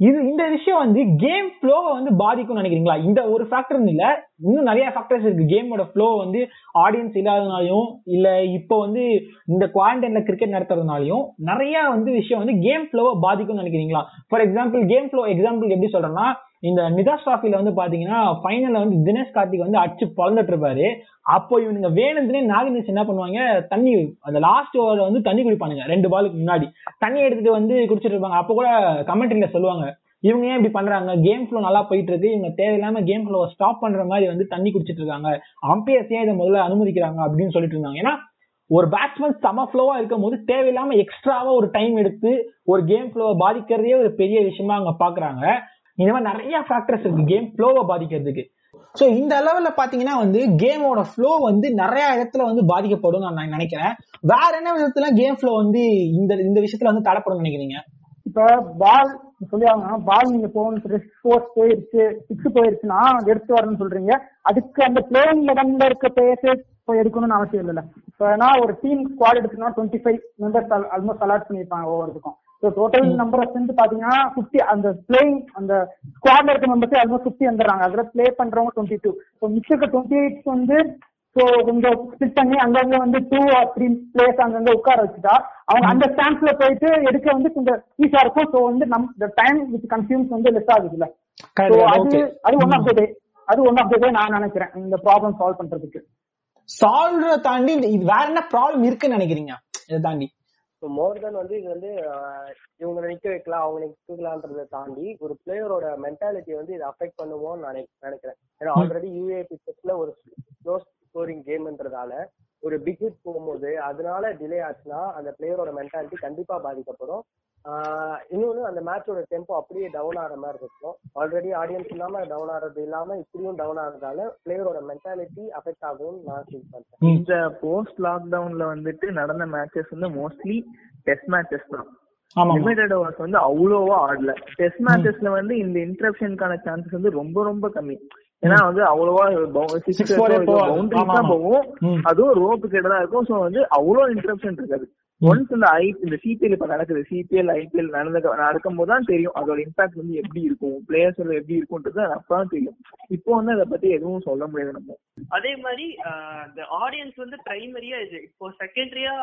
இது இந்த விஷயம் வந்து கேம் ஃப்ளோவை வந்து பாதிக்கும்னு நினைக்கிறீங்களா? இந்த ஒரு ஃபேக்டர் இல்ல. இன்னும் நிறைய ஃபேக்டர்ஸ் இருக்கு. கேமோட ஃப்ளோ வந்து ஆடியன்ஸ் இல்லாதனாலையும் இல்ல இப்போ வந்து இந்த குவாரண்டைன்ல கிரிக்கெட் நடத்துறதுனாலையும் நிறைய வந்து விஷயம் வந்து கேம் ஃப்ளோவை பாதிக்கும்னு நினைக்கிறீங்களா? For example game flow example எப்படி சொல்றேன்னா இந்த நிதாஸ் டிராஃபில வந்து பாத்தீங்கன்னா ஃபைனல்ல வந்து தினேஷ் கார்த்திக் வந்து அடிச்சு பறந்துட்டு இருப்பாரு அப்போ இவனுங்க வேணும்னே நாகநேஷ் என்ன பண்ணுவாங்க தண்ணி அந்த லாஸ்ட் ஓவர்ல வந்து தண்ணி குடிப்பானுங்க ரெண்டு பாலுக்கு முன்னாடி. தண்ணி எடுத்துட்டு வந்து குடிச்சிட்டு இருப்பாங்க அப்போ கூட கமெண்ட்ரியில சொல்லுவாங்க இவங்க ஏன் இப்படி பண்றாங்க? கேம் ஃப்ளோ நல்லா போயிட்டு இருக்கு இவங்க தேவையில்லாம கேம் ஃப்ளோ ஸ்டாப் பண்ற மாதிரி வந்து தண்ணி குடிச்சிட்டு இருக்காங்க அம்பையர்ஸ் ஏன் இதை முதல்ல அனுமதிக்கிறாங்க? அப்படின்னு சொல்லிட்டு இருந்தாங்க. ஏன்னா ஒரு பேட்ஸ்மேன் சம ஃப்ளோவா இருக்கும் போது தேவையில்லாம எக்ஸ்ட்ராவா ஒரு டைம் எடுத்து ஒரு கேம் ஃப்ளோவை பாதிக்கிறதே ஒரு பெரிய விஷயமா அவங்க பாக்குறாங்க. இந்த மாதிரி நிறைய ஃபேக்டர்ஸ் இருக்கு. கேம் ஃப்ளோவை பாதிக்கிறதுக்கு. ஸோ இந்த லெவல்ல பாத்தீங்கன்னா வந்து கேமோட ஃப்ளோ வந்து நிறைய இடத்துல வந்து பாதிக்கப்படும் நான் நினைக்கிறேன். வேற என்ன விதத்துல கேம் ஃப்ளோ வந்து இந்த இந்த விஷயத்துல வந்து தடைப்படும் நினைக்கிறீங்க? இப்ப பால் சொல்லி பால் நீங்க போகணும் ஃபோர்ஸ் போயிருச்சு சிக்ஸ் போயிருச்சுன்னா எடுத்து வரணும்னு சொல்றீங்க. அதுக்கு அந்த பிளேயிங் லெவன்ல இருக்க பிளேயர்ஸ் போய் எடுக்கணும்னு அவசியம் இல்லைல்ல. இப்ப ஏன்னா ஒரு team squad எடுத்துனா twenty five members almost allot பண்ணிருப்பாங்க ஒவ்வொருத்துக்கும். ஸோ டோட்டல் நம்பர் வந்து பாத்தீங்கன்னா ஃபிஃப்டி அந்த பிளேயிங் அந்த ஸ்குவாட்ல இருக்க மெம்பர்ஸ் ஆல்மோஸ்ட் ஃபிஃப்டி வந்துடுறாங்க. அதுல ப்ளே பண்றவங்க டுவெண்ட்டி டூ ஸோ மிச்சக்க டுவெண்ட்டி எயிட் வந்து ஸோ கொஞ்சம் ஸ்பிட் பண்ணி அங்கங்க வந்து டூ ஆர் த்ரீ பிளேஸ் அங்கங்க உட்கார வச்சுட்டா அவங்க அந்த ஸ்டாண்ட்ஸ்ல போயிட்டு எடுக்க வந்து கொஞ்சம் ஈஸியா இருக்கும். ஸோ வந்து நம் டைம் வித் கன்சியூம்ஸ் வந்து லெஸ் ஆகுதுல்ல. ஸோ correct, அது. அது ஒன் ஆஃப் த டே அது ஒன் ஆஃப் த டே நான் நினைக்கிறேன் இந்த ப்ராப்ளம் சால்வ் பண்றதுக்கு. சால்வ் தாண்டி வேற என்ன ப்ராப்ளம் இருக்குன்னு நினைக்கிறீங்க? இதை தாண்டி. ஸோ மோர் தென் வந்து இது வந்து ஆஹ், இவங்களை நிக்க வைக்கலாம் அவங்க நிக்க வைக்கலான்றதை தாண்டி ஒரு பிளேயரோட மென்டாலிட்டி வந்து இது அஃபெக்ட் பண்ணுமோன்னு நான் நினை- நினைக்கிறேன். ஏன்னா ஆல்ரெடி யூஏ பிச்சர்ஸ்ல ஒரு ஸ்லோ ஸ்கோரிங் கேம்ன்றதால ஒரு பிக் ஹிட் போகும்போது அதனால டிலே ஆச்சுன்னா அந்த பிளேயரோட மென்டாலிட்டி கண்டிப்பா பாதிக்கப்படும். இன்னொன்னு அந்த மேட்சோட டெம்போ அப்படியே டவுன் ஆகிற மாதிரி இருக்கும். ஆல்ரெடி ஆடியன்ஸ் இல்லாம டவுன் ஆகிறது இல்லாம இப்படியும் டவுன் ஆகிறதால பிளேயரோட மென்டாலிட்டி அஃபெக்ட் ஆகும்னு நான் ஃபீல் பண்றேன். இந்த போஸ்ட் லாக்டவுன்ல வந்துட்டு நடந்த மேட்சஸ் வந்து மோஸ்ட்லி டெஸ்ட் மேட்சஸ் தான். லிமிடெட் ஓவர்ஸ் வந்து அவ்வளோவா ஆடல. டெஸ்ட் மேட்சஸ்ல வந்து இந்த இன்டரப்ஷனுக்கான சான்சஸ் வந்து ரொம்ப ரொம்ப கம்மி. ஏன்னா வந்து அவ்வளவா. போகும். அதுவும் ரோப்பு கிட்ட தான் இருக்கும். சோ வந்து அவ்வளோ இன்டரப்ஷன் இருக்காது. ஒன்ஸ் இந்த ஐ இந்த சிபிஎல் இப்ப நடக்குது. சிபிஎல் ஐபிஎல் நடந்த நடக்கும் போது தான் தெரியும் அதோட இம்பாக்ட் வந்து எப்படி இருக்கும். பிளேயர்ஸ் எப்படி இருக்கும்ன்றது அப்பதான் தெரியும். இப்போ வந்து அதை பத்தி எதுவும் சொல்ல முடியாது நம்ம. அதே மாதிரி இந்த ஆடியன்ஸ் வந்து பிரைமரியா இது. இப்போ செகண்டரியா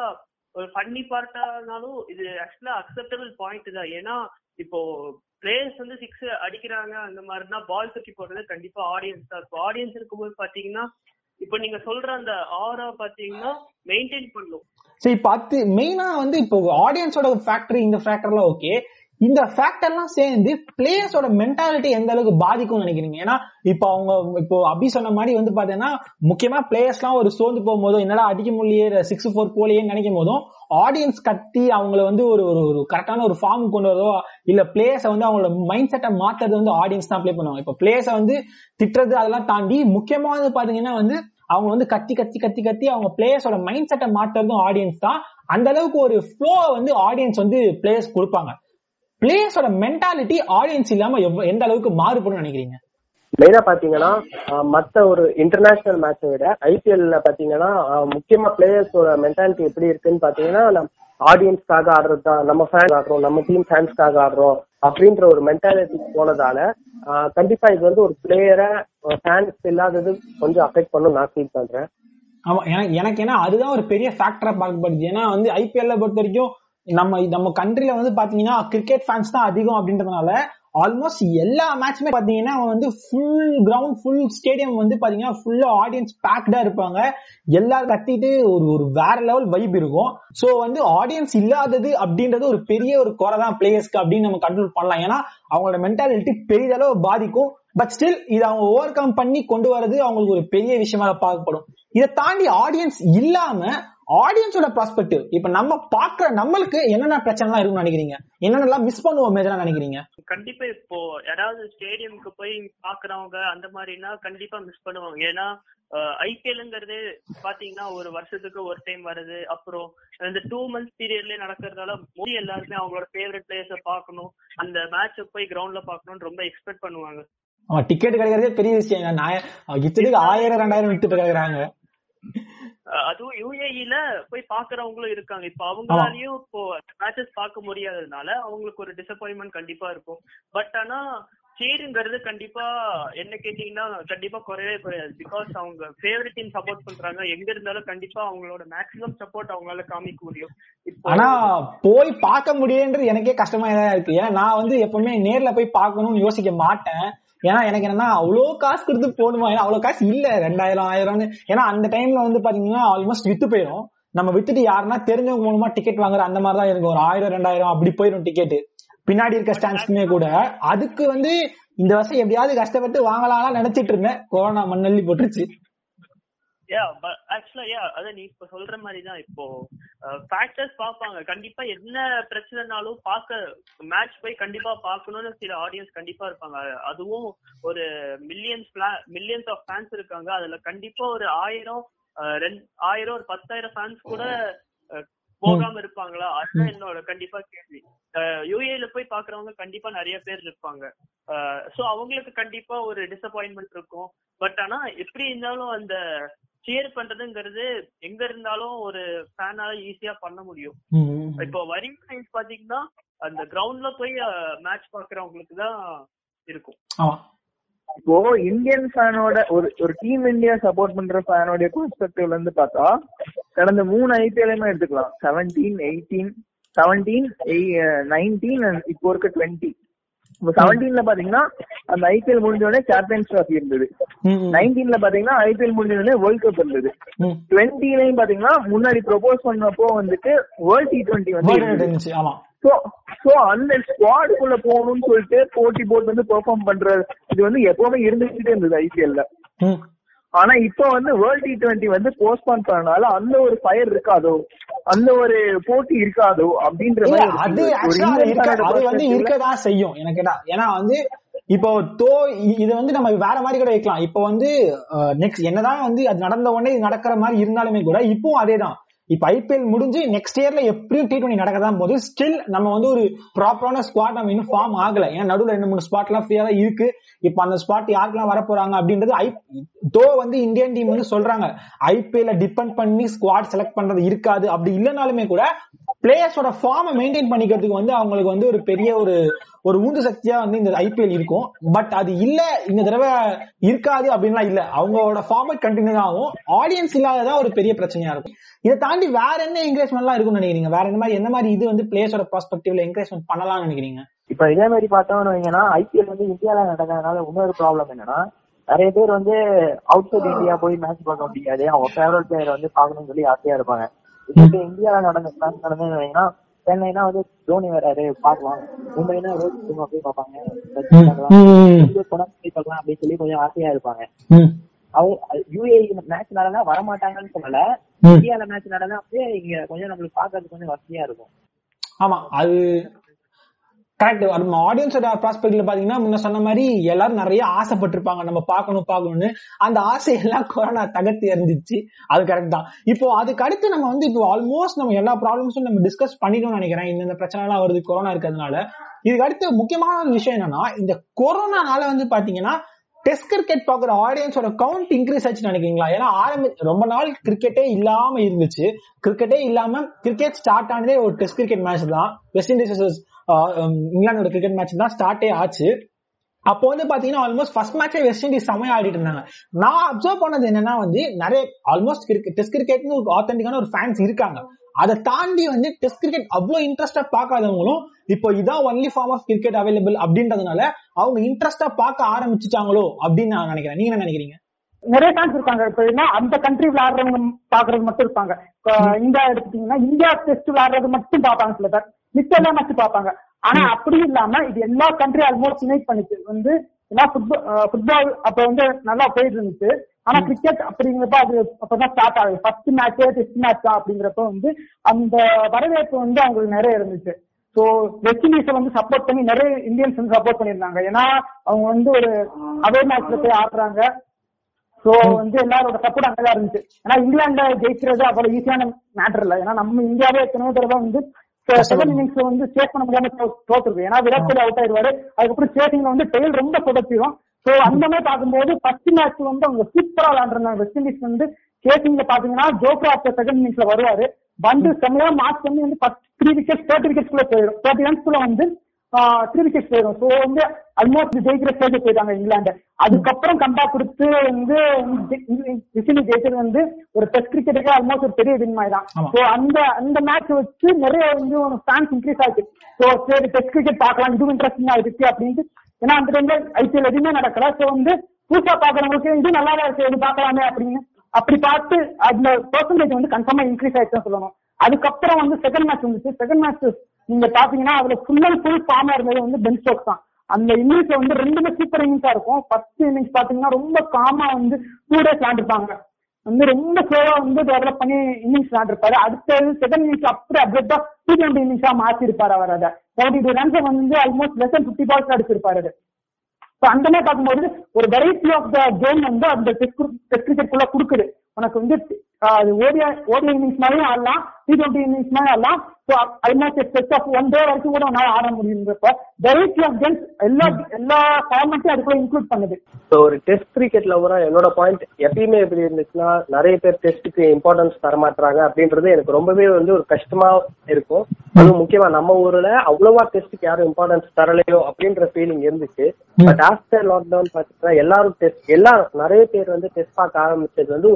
ஒரு ஃபன்னி பார்ட்டானாலும் இது ஆக்சுவலா அக்செப்டபிள் பாயிண்ட் தான். ஏன்னா இப்போ பிளேயர்ஸ் வந்து சிக்ஸ் அடிக்கிறாங்க அந்த மாதிரினா பால் தூக்கி போடுறது கண்டிப்பா ஆடியன்ஸ் தான். இப்போ ஆடியன்ஸ் இருக்கும்போது பாத்தீங்கன்னா இப்போ நீங்க சொல்ற அந்த ஆரா பாத்தீங்கன்னா மெயின்டைன் பண்ணும். சரி பத்து மெயினா வந்து இப்போ ஆடியன்ஸோட ஃபேக்டரி இந்த ஃபேக்டர்லாம் ஓகே இந்த ஃபேக்டர்லாம் சேர்ந்து பிளேயர்ஸோட மென்டாலிட்டி எந்த அளவுக்கு பாதிக்கும்னு நினைக்கிறீங்க? ஏன்னா இப்போ அவங்க இப்போ அபி சொன்ன மாதிரி வந்து பாத்தீங்கன்னா முக்கியமா பிளேயர்ஸ்லாம் ஒரு சோர்ந்து போகும்போதும் என்னடா அடிக்க முடியலையே சிக்ஸ் ஃபோர் போலையேன்னு நினைக்கும் போதும் ஆடியன்ஸ் கத்தி அவங்கள வந்து ஒரு ஒரு ஒரு கரெக்டான ஒரு ஃபார்ம் கொண்டு வரதோ இல்ல பிளேயர்ஸை வந்து அவங்களோட மைண்ட் செட்டை மாத்துறது வந்து ஆடியன்ஸ் தான் ப்ளே பண்ணுவாங்க. இப்போ பிளேயர்ஸை வந்து திட்டுறது அதெல்லாம் தாண்டி முக்கியமானது பாத்தீங்கன்னா வந்து அவங்க வந்து கத்தி கத்தி கத்தி கத்தி அவங்க பிளேயர்ஸோட மைண்ட் செட்டை மாத்துறதும் ஆடியன்ஸ் தான். அந்த அளவுக்கு ஒரு ஃப்ளோ வந்து ஆடியன்ஸ் வந்து பிளேயர்ஸ் கொடுப்பாங்க. பிளேயர்ஸோட மென்டாலிட்டி ஆடியன்ஸ் இல்லாம எந்த அளவுக்கு மாறுபடும் நினைக்கிறீங்க? மெயினா பாத்தீங்கன்னா மத்த ஒரு இன்டர்நேஷனல் மேட்சை விட ஐபிஎல்ல பாத்தீங்கன்னா முக்கியமா பிளேயர்ஸோட மென்டாலிட்டி எப்படி இருக்குன்னு பாத்தீங்கன்னா நம்ம ஆடியன்ஸ்க்காக ஆடுறது தான் நம்ம ஃபேன்ஸ் ஆடுறோம் நம்ம டீம் ஃபேன்ஸ்க்காக ஆடுறோம் அப்படின்ற ஒரு மென்டாலிட்டி போனதால கண்டிப்பா இது வந்து ஒரு பிளேயரை ஃபேன்ஸ் இல்லாதது கொஞ்சம் அஃபெக்ட் பண்ணும் நான் ஃபீல் பண்றேன். ஆமா எனக்கு எனக்கு ஏன்னா அதுதான் ஒரு பெரிய ஃபேக்டரா பார்க்கப்படுது. ஏன்னா வந்து ஐபிஎல்ல பொறுத்த வரைக்கும் நம்ம நம்ம கண்ட்ரில வந்து பாத்தீங்கன்னா கிரிக்கெட் ஃபேன்ஸ் தான் அதிகம் அப்படின்றதுனால ஆல்மோஸ்ட் எல்லா மேட்சுமே பாத்தீங்கன்னா வந்து ஃபுல் கிரவுண்ட் ஃபுல் ஸ்டேடியம் வந்து பாத்தீங்கன்னா ஃபுல்லா ஆடியன்ஸ் பேக்டா இருப்பாங்க. எல்லாரும் கத்திட்டு ஒரு ஒரு வேற லெவல் வைப் இருக்கும். சோ வந்து ஆடியன்ஸ் இல்லாதது அப்படின்றது ஒரு பெரிய ஒரு குறை தான் பிளேயர்ஸ்க்கு அப்படின்னு நம்ம கண்ட்ரோல் பண்ணலாம். ஏன்னா அவங்களோட மென்டாலிட்டி பெரிதளவு பாதிக்கும். பட் ஸ்டில் இதை அவங்க ஓவர் கம் பண்ணி கொண்டு வரது அவங்களுக்கு ஒரு பெரிய விஷயமா பார்க்கப்படும். இதை தாண்டி ஆடியன்ஸ் இல்லாம ஆடியன்ஸோட பெர்ஸ்பெக்டிவ் இப்ப நம்ம பாக்குற நம்மளுக்கு என்னென்ன பிரச்சனை எல்லாம் இருக்கும்னு நினைக்கிறீங்க? என்னென்னலாம் மிஸ் பண்ணுவோம் மேஜரா நினைக்கிறீங்க? கண்டிப்பா இப்போ யாராவது ஸ்டேடியம்க்கு போய் பாக்குறவங்க அந்த மாதிரினா கண்டிப்பா மிஸ் பண்ணுவாங்க. ஏன்னா ஐபிஎல்ங்கிறது பாத்தீங்கன்னா ஒரு வருஷத்துக்கு ஒரு டைம் வருது அப்புறம் இந்த டூ மந்த்ஸ் பீரியட்லயே நடக்கிறதால மோடி எல்லாருமே அவங்களோட ஃபேவரட் பிளேயர்ஸ பார்க்கணும். அந்த மேட்ச போய் கிரவுண்ட்ல பார்க்கணும்னு ரொம்ப எக்ஸ்பெக்ட் பண்ணுவாங்க. டிக்கெட் கிடைக்கிறதே பெரிய விஷயம். நான் இத்தனைக்கு ஆயிரம் ரெண்டாயிரம் விட்டு கிடைக்கிறாங்க. அதுவும் யுஏஇல போய் பாக்குறவங்களும் இருக்காங்க. இப்போ அவங்களாலயும் இப்போ மேட்சஸ் பார்க்க முடியாததுனால அவங்களுக்கு ஒரு டிசப்பாயின்மெண்ட் கண்டிப்பா இருக்கும். பட் ஆனா சேருங்கிறது கண்டிப்பா என்ன கேட்டீங்கன்னா கண்டிப்பா குறையவே குறையாது. பிகாஸ் அவங்க ஃபேவரட் டீம் சப்போர்ட் பண்றாங்க. எங்க இருந்தாலும் கண்டிப்பா அவங்களோட மேக்ஸிமம் சப்போர்ட் அவங்களால காமிக்க முடியும். ஆனா போய் பார்க்க முடியுன்றது எனக்கே கஷ்டமா தான் இருக்கு. ஏன்னா நான் வந்து எப்பவுமே நேர்ல போய் பார்க்கணும்னு யோசிக்க மாட்டேன். ஏன்னா எனக்கு என்னன்னா அவ்வளோ காசு கொடுத்து போகணுமா ஏன்னா அவ்வளவு காசு இல்ல. ரெண்டாயிரம் ஆயிரம்னு. ஏன்னா அந்த டைம்ல வந்து பாத்தீங்கன்னா ஆல்மோஸ்ட் வித்து போயிடும் நம்ம வித்துட்டு யாருன்னா தெரிஞ்சவங்க மூலமா டிக்கெட் வாங்குற அந்த மாதிரி தான் இருக்கும். ஒரு ஆயிரம் ரெண்டாயிரம் அப்படி போயிடும் டிக்கெட் பின்னாடி இருக்க ஸ்டாண்ட்ஸ்க்குமே கூட. அதுக்கு வந்து இந்த வருஷம் எப்படியாவது கஷ்டப்பட்டு வாங்கலாம் நினைச்சிட்டு இருந்தேன். கொரோனா மண்ணள்ளி போட்டுருச்சு. யா பட் ஆக்சுவலா யா அத நீ இப்ப சொல்ற மாதிரி தான் இப்போ ஃபேக்டர்ஸ் பார்ப்பாங்க. கண்டிப்பா என்ன பிரச்சனைனாலும் பார்க்க மேட்ச் போய் கண்டிப்பா பார்க்கணும்னு சில ஆடியன்ஸ் கண்டிப்பா இருப்பாங்க. அதுவும் ஒரு மில்லியன்ஸ் மில்லியன்ஸ் ஆஃப் ஃபேன்ஸ் இருக்காங்க. அதுல கண்டிப்பா ஒரு ஆயிரம் ரெண்டு ஆயிரம் ஒரு பத்தாயிரம் ஃபேன்ஸ் கூட போகாம இருப்பாங்களா? அதுதான் என்னோட கண்டிப்பா கேள்வி. யூஏல போய் பாக்குறவங்க கண்டிப்பா நிறைய பேர் இருப்பாங்க. சோ அவங்களுக்கு கண்டிப்பா ஒரு டிசப்பாயின்மெண்ட் இருக்கும். பட் ஆனா எப்படி இருந்தாலும் அந்த சேர் பண்றதுங்கிறது எங்க இருந்தாலும் ஒரு ஃபேனால ஈஸியா பண்ண முடியும். இப்போ வரிங் சைன்ஸ் பாத்தீங்கன்னா அந்த கிரவுண்ட்ல போய் மேட்ச் பாக்குறவங்களுக்கு தான் இருக்கும். இப்போ இந்தியன் ஃபேனோட ஒரு ஒரு டீம் இந்தியா சப்போர்ட் பண்ற ஃபேனோட பெர்ஸ்பெக்டிவ்ல இருந்து பார்த்தா கடந்த மூணு ஐபிஎல்லுமே எடுத்துக்கலாம். செவன்டீன் எயிட்டீன் செவன்டீன் நைன்டீன் இப்போ இருக்க டுவெண்ட்டி செவன்டீன்ல பாத்தீங்கன்னா அந்த ஐபிஎல் முடிஞ்ச உடனே சாம்பியன்ஸ் ட்ராஃபி இருந்தது. நைன்டீன்ல பாத்தீங்கன்னா ஐபிஎல் முடிஞ்ச உடனே வேர்ல்ட் கப் இருந்தது. டுவெண்ட்டிலையும் பாத்தீங்கன்னா முன்னாடி ப்ரொபோஸ் பண்ணப்போ வந்துட்டு வேர்ல்ட் டி டுவெண்ட்டி வந்து சோ சோ அந்த ஸ்குவாடுக்குள்ள போகணும்னு சொல்லிட்டு போட்டி போட்டு வந்து பெர்ஃபார்ம் பண்ற இது வந்து எப்பவுமே இருந்துகிட்டே இருந்தது ஐபிஎல்ல. ஆனா இப்போ வந்து வேர்ல்ட் டி டுவெண்ட்டி வந்து போஸ்ட்பான் பண்ணனால அந்த ஒரு ஃபயர் இருக்காதோ அந்த ஒரு போட்டி இருக்காதோ அப்படின்ற அது அது வந்து இருக்கதான் செய்யும் எனக்கு ஏன்னா வந்து இப்போ தோ இது வந்து நம்ம வேற மாதிரி கூட வைக்கலாம். இப்போ வந்து நெக்ஸ்ட் என்னதான் வந்து அது நடந்த உடனே நடக்கிற மாதிரி இருந்தாலுமே கூட இப்பவும் அதேதான். இப்ப ஐபிஎல் முடிஞ்சு நெக்ஸ்ட் இயர்ல எப்படியும் டி டுவெண்ட்டி நடக்கதான் போது ஸ்டில் நம்ம வந்து ஒரு ப்ராப்பரான ஸ்குவாட் நம்ம இன்னும் ஃபார்ம் ஆகல. ஏன்னா நடுவுல ரெண்டு மூணு ஸ்பாட் எல்லாம் ஃப்ரீயா தான் இருக்கு. இப்ப அந்த ஸ்பாட் யாருக்கெல்லாம் வர போறாங்க அப்படின்றது ஐ தோ வந்து இந்தியன் டீம் வந்து சொல்றாங்க. ஐபிஎல்ல டிபெண்ட் பண்ணி ஸ்குவாட் செலக்ட் பண்றது இருக்காது. அப்படி இல்லைனாலுமே கூட பிளேயர்ஸோட ஃபார்மை மெயின்டைன் பண்ணிக்கிறதுக்கு வந்து அவங்களுக்கு வந்து ஒரு பெரிய ஒரு ஒரு உந்து சக்தியா வந்து இந்த ஐபிஎல் இருக்கும். பட் அது இல்ல இந்த தடவை இருக்காது அப்படின்லாம் இல்ல. அவங்களோட ஃபார்மட் கண்டினியூ ஆகும். ஆடியன்ஸ் இல்லாததான் ஒரு பெரிய பிரச்சனையா இருக்கும். இதை தாண்டி வேற என்ன என்கரேஜ்மெண்ட்லாம் இருக்கும்னு நினைக்கிறீங்க? வேற என்ன மாதிரி என்ன மாதிரி இது வந்து பிளேயர்ஸோட பெர்ஸ்பெக்டிவ்ல என்கரேஜ்மெண்ட் பண்ணலாம்னு நினைக்கிறீங்க? இப்ப இதே மாதிரி பார்த்தோம்னு வைங்கன்னா ஐபிஎல் வந்து இந்தியால நடக்கிறதுனால இன்னொரு ப்ராப்ளம் என்னன்னா நிறைய பேர் வந்து அவுட் சைட் இந்தியா போய் மேட்ச் பார்க்க முடியாது. அவங்க ஃபேவரட் பிளேயர் வந்து பார்க்கணும்னு சொல்லி ஆசையா இருப்பாங்க. இப்போ இந்தியால நடந்த மேட்ச் நடந்ததுன்னா சென்னைனா வந்து தோனி வராரு பார்க்கலாம். மும்பைனா ரோஹித் சர்மா போய் பார்ப்பாங்க. பார்க்கலாம் அப்படின்னு சொல்லி கொஞ்சம் ஆசையா இருப்பாங்க. அவங்க யூஏ மேட்ச் நடந்தா வரமாட்டாங்கன்னு சொல்லல. இந்தியால மேட்ச் நடந்தா அப்படியே இங்க கொஞ்சம் நம்மளுக்கு பாக்குறதுக்கு கொஞ்சம் வசதியா இருக்கும். ஆமா அது கரெக்ட் நம்ம ஆடியன்ஸோட ப்ராஸ்பெக்ட்ல பாத்தீங்கன்னா முன்ன சொன்ன மாதிரி எல்லாரும் நிறைய ஆசைப்பட்டிருப்பாங்க. நம்ம பார்க்கணும் பார்க்கணும்னு. அந்த ஆசையெல்லாம் கொரோனா தகர்த்து எரிஞ்சிச்சு அது கரெக்ட் தான். இப்போ அதுக்கு அடுத்து நம்ம வந்து இப்போ ஆல்மோஸ்ட் நம்ம எல்லா ப்ராப்ளம்ஸும் நம்ம டிஸ்கஸ் பண்ணிட்டோம்னு நினைக்கிறேன். இந்த பிரச்சனை எல்லாம் வருது கொரோனா இருக்கிறதுனால. இதுக்கு அடுத்து முக்கியமான ஒரு விஷயம் என்னன்னா இந்த கொரோனானால வந்து பாத்தீங்கன்னா டெஸ்ட் கிரிக்கெட் பாக்குற ஆடியன்ஸோட கவுண்ட் இன்க்ரீஸ் ஆச்சுன்னு நினைக்கிறீங்களா? ஏன்னா ஆரம்பி ரொம்ப நாள் கிரிக்கெட்டே இல்லாம இருந்துச்சு. கிரிக்கெட்டே இல்லாம கிரிக்கெட் ஸ்டார்ட் ஆனதே ஒரு டெஸ்ட் கிரிக்கெட் மேட்ச் தான். வெஸ்ட் இண்டீஸ் இங்கிலாந்தோட கிரிக்கெட் மேட்ச் தான் ஸ்டார்டே ஆச்சு. அப்போ வந்து பாத்தீங்கன்னா ஆல்மோஸ்ட் ஃபர்ஸ்ட் மேட்சே வெஸ்ட் இண்டீஸ் செமையா ஆடிட்டு இருந்தாங்க. நான் அப்சர்வ் பண்ணது என்னன்னா வந்து நிறைய ஆல்மோஸ்ட் டெஸ்ட் கிரிக்கெட்னு ஒரு ஆத்தென்டிக்கான ஒரு ஃபேன்ஸ் இருக்காங்க. அதை தாண்டி வந்து டெஸ்ட் கிரிக்கெட் அவ்வளவு இன்ட்ரெஸ்டா பார்க்காதவங்களும் இப்போ இதான் only form of cricket available அப்படின்றதுனால அவங்க இன்ட்ரெஸ்டா பார்க்க ஆரம்பிச்சுட்டாங்களோ அப்படின்னு நான் நினைக்கிறேன். நீங்க என்ன நினைக்கிறீங்க? நிறைய ஃபேன்ஸ் இருக்காங்க. இப்ப என்ன அந்த கண்ட்ரி விளையாடுறவங்க பாக்குறது மட்டும் இருப்பாங்க. இந்தியா எடுத்துட்டீங்கன்னா இந்தியா டெஸ்ட் விளையாடுறது மட்டும் பார்ப்பாங்க சில பேர். மிச்ச எல்லாம் பார்ப்பாங்க. ஆனா அப்படி இல்லாம இது எல்லா கண்ட்ரி ஆல்மோஸ்ட் யுனைட் பண்ணிச்சு வந்து ஏன்னா ஃபுட்பால் அப்ப வந்து நல்லா போயிட்டு இருந்துச்சு. ஆனா கிரிக்கெட் அப்படிங்கிறப்ப அது அப்பதான் ஸ்டார்ட் ஆகுது. ஃபர்ஸ்ட் மேட்ச் டெஸ்ட் மேட்ச் அப்படிங்கிறப்ப வந்து அந்த வரவேற்பு வந்து அவங்களுக்கு நிறைய இருந்துச்சு. ஸோ வெஸ்ட் இண்டீஸை வந்து சப்போர்ட் பண்ணி நிறைய இந்தியன்ஸ் வந்து சப்போர்ட் பண்ணியிருந்தாங்க. ஏன்னா அவங்க வந்து ஒரு அவே மேட்ச்ல போய் ஆடுறாங்க. ஸோ வந்து எல்லாரோட சப்போர்ட் அங்கதான் இருந்துச்சு. ஏன்னா இங்கிலாந்துல ஜெயிக்கிறது அவ்வளவு ஈஸியான மேட்டர் இல்லை. ஏன்னா நம்ம இந்தியாவே எத்தனையோ தடவை வந்து செகண்ட் இன்னிங்ஸ்ல வந்து சேஸ் பண்ண முடியாம தோத்துருக்கு. ஏன்னா விராட் கோலி அவுட் ஆயிடுவாரு. அதுக்கப்புறம் சேசிங்ல வந்து டெயில் ரொம்ப புதச்சிடும் சோ அந்த மாதிரி பார்க்கும்போது ஃபர்ஸ்ட் மேட்ச் வந்து அவங்க சூப்பரா விளாண்டுருந்தாங்க வெஸ்ட் இண்டீஸ் வந்து சேசிங்ல பாத்தீங்கன்னா ஜோப்ரா ஆஃப்டர் செகண்ட் இன்னிங்ஸ்ல வருவாரு. வந்து செம்மையா மார்க் பண்ணி வந்து first three wicket thirty wickets குள்ள போயிடும். தேர்ட்டி ரன்ஸ்குள்ள வந்து த்ரீ விக்கெட்ஸ் போயிடும் ஸோ வந்து ஆல்மோஸ்ட் ஜெயிக்கிற ஸ்டேஜ் போயிட்டாங்க இங்கிலாந்து. அதுக்கப்புறம் கம்பேக் கொடுத்து வந்து விசினி ஜெயிச்சது வந்து ஒரு டெஸ்ட் கிரிக்கெட்டுக்கு ஆல்மோஸ்ட் ஒரு பெரிய வின் மாதிரி தான். ஸோ அந்த அந்த மேட்ச் வச்சு நிறைய வந்து ஃபேன்ஸ் இன்க்ரீஸ் ஆச்சு ஸோ சரி டெஸ்ட் கிரிக்கெட் பார்க்கலாம் இதுவும் இன்ட்ரெஸ்டிங்கா இருக்கு அப்படின்ட்டு. ஏன்னா அந்த டைம்ல ஐபிஎல் எதுவுமே நடக்கல. ஸோ வந்து புதுசா பாக்குறவங்களுக்கு இது நல்லா இருக்கு இது பார்க்கலாமே அப்படின்னு. அப்படி பார்த்து அதுல பெர்சன்டேஜ் வந்து கன்ஃபார்மா இன்க்ரீஸ் ஆயிடுச்சுன்னு சொல்லணும். அதுக்கப்புறம் வந்து செகண்ட் மேட்ச் வந்துச்சு. செகண்ட் மேட்ச் நீங்க பாத்தீங்கன்னா அதுல ஃபுல் அண்ட் ஃபுல் ஃபார்மா இருந்தது வந்து பென் ஸ்டோக்ஸ் தான். அந்த இன்னிங்ஸ்ல வந்து ரெண்டுமே சூப்பர் இன்னிங்ஸா இருக்கும். ஃபர்ஸ்ட் இன்னிங்ஸ் பாத்தீங்கன்னா ரொம்ப காமா வந்து டூ டேஸ் விளாண்டுருப்பாங்க வந்து ரொம்ப ஸ்லோவா வந்து டெவலப் பண்ணி இன்னிங்ஸ் விளாண்டுருப்பாரு அடுத்தது செகண்ட் இன்னிங்ஸ் அப்படியே அப்டேட்டா டூ டுவெண்ட்டி இன்னிங்ஸா மாத்திருப்பாரு அவர் அதை. செவன்டி டூ ரன்ஸ் வந்து almost less than fifty balls அடிச்சிருப்பாரு அது. ஸோ அந்த மாதிரி பார்க்கும்போது ஒரு வெரைட்டி ஆஃப் த கேம் வந்து அந்த டெஸ்ட் கிரிக்கெட் குள்ள கொடுக்குது. உனக்கு வந்து அது ஓடியா ஓடிஐ இன்னிங்ஸ் மாதிரியும் ஆடலாம் டி டுவெண்ட்டி இன்னிங்ஸ் மாதிரியும் ஆடலாம். So almost set of one day வரைக்கும் கூட உன்னால ஆட முடியுன்றப்ப வெரைட்டி ஆஃப் கேம்ஸ் எல்லா எல்லா ஃபார்மேட்டையும் அதுக்குள்ள இன்க்ளூட் பண்ணுது. ஸோ ஒரு டெஸ்ட் கிரிக்கெட் லவரா என்னோட பாயிண்ட் எப்பயுமே எப்படி இருந்துச்சுன்னா நிறைய பேர் டெஸ்ட்டுக்கு இம்பார்ட்டன்ஸ் தர மாட்டாங்க அப்படின்றது எனக்கு ரொம்பவே வந்து ஒரு கஷ்டமா இருக்கும். அதுவும் முக்கியமா நம்ம ஊர்ல அவ்வளவா டெஸ்ட்டுக்கு யாரும் இம்பார்ட்டன்ஸ் தரலையோ அப்படின்ற ஃபீலிங் இருந்துச்சு. பட் ஆஃப்டர் லாக்டவுன் பார்த்தீங்கன்னா எல்லாரும் டெஸ்ட் எல்லாரும் நிறைய பேர் வந்து டெஸ்ட் பார்க்க ஆரம்பிச்சது வந்து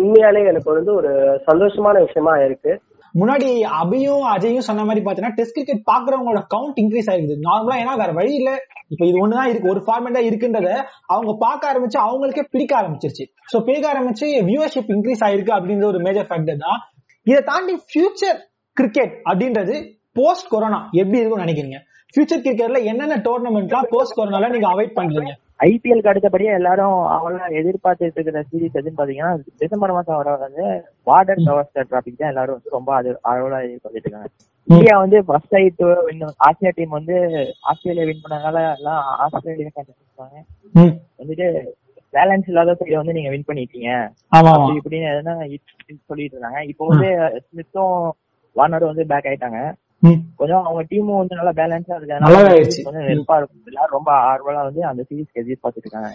உண்மையாலே எனக்கு வந்து ஒரு சந்தோஷமான விஷயமா இருக்கு. முன்னாடி அபியும் அஜயும் சொன்ன மாதிரி பாத்தீங்கன்னா டெஸ்ட் கிரிக்கெட் பாக்குறவங்களோட கவுண்ட் இன்க்ரீஸ் ஆயிருக்குது. நார்மலா ஏன்னா வேற வழி இல்ல. இப்ப இது ஒண்ணுதான் இருக்கு. ஒரு ஃபார்மேட் இருக்குன்றத அவங்க பார்க்க ஆரம்பிச்சு அவங்களுக்கே பிடிக்க ஆரம்பிச்சிருச்சு. சோ பிடிக்க ஆரம்பிச்சு வியூவர்ஷிப் இன்க்ரீஸ் ஆயிருக்கு அப்படின்ற ஒரு மேஜர் ஃபேக்டர் தான். இதை தாண்டி ஃபியூச்சர் கிரிக்கெட் அப்படின்றது போஸ்ட் கொரோனா எப்படி இருக்கும்னு நினைக்கிறீங்க? ஃபியூச்சர் கிரிக்கெட்ல என்னென்ன டோர்னமெண்ட்லாம் போஸ்ட் கொரோனால நீங்க அவாய்ட் பண்றீங்க? ஐபிஎல்க்கு அடுத்தபடியா எல்லாரும் அவங்கள எதிர்பார்த்துட்டு இருக்கிற சீரிஸ் எதுன்னு பாத்தீங்கன்னா டிசம்பர் மாசம் வர வந்து பார்டர் கவர்ஸ்டர் டிராபிக் தான் எல்லாரும் வந்து ரொம்ப அது அளவுல எதிர்பார்த்துட்டு இருக்காங்க. இந்தியா வந்து ஃபர்ஸ்ட் ஆயிட்டு ஆசியா டீம் வந்து ஆஸ்திரேலியா வின் பண்ணனால எல்லாம் ஆஸ்திரேலியா கண்டிப்பாங்க வந்துட்டு பேலன்ஸ் இல்லாத சைட வந்து நீங்க வின் பண்ணிட்டீங்க. இப்படின்னு எதுனா சொல்லிட்டு இருந்தாங்க. இப்போ வந்து ஸ்மித்தும் வார்னரும் வந்து பேக் ஆயிட்டாங்க. கொஞ்சம் அவங்க டீமும் வந்து நல்லா பேலன்ஸா இருக்கு கொஞ்சம் ஹெல்ப்பா இருக்கும். எல்லாரும் ரொம்ப ஆர்வலா வந்து அந்த சீரீஸ்க்கு எதிர்பார்த்துட்டு இருக்காங்க.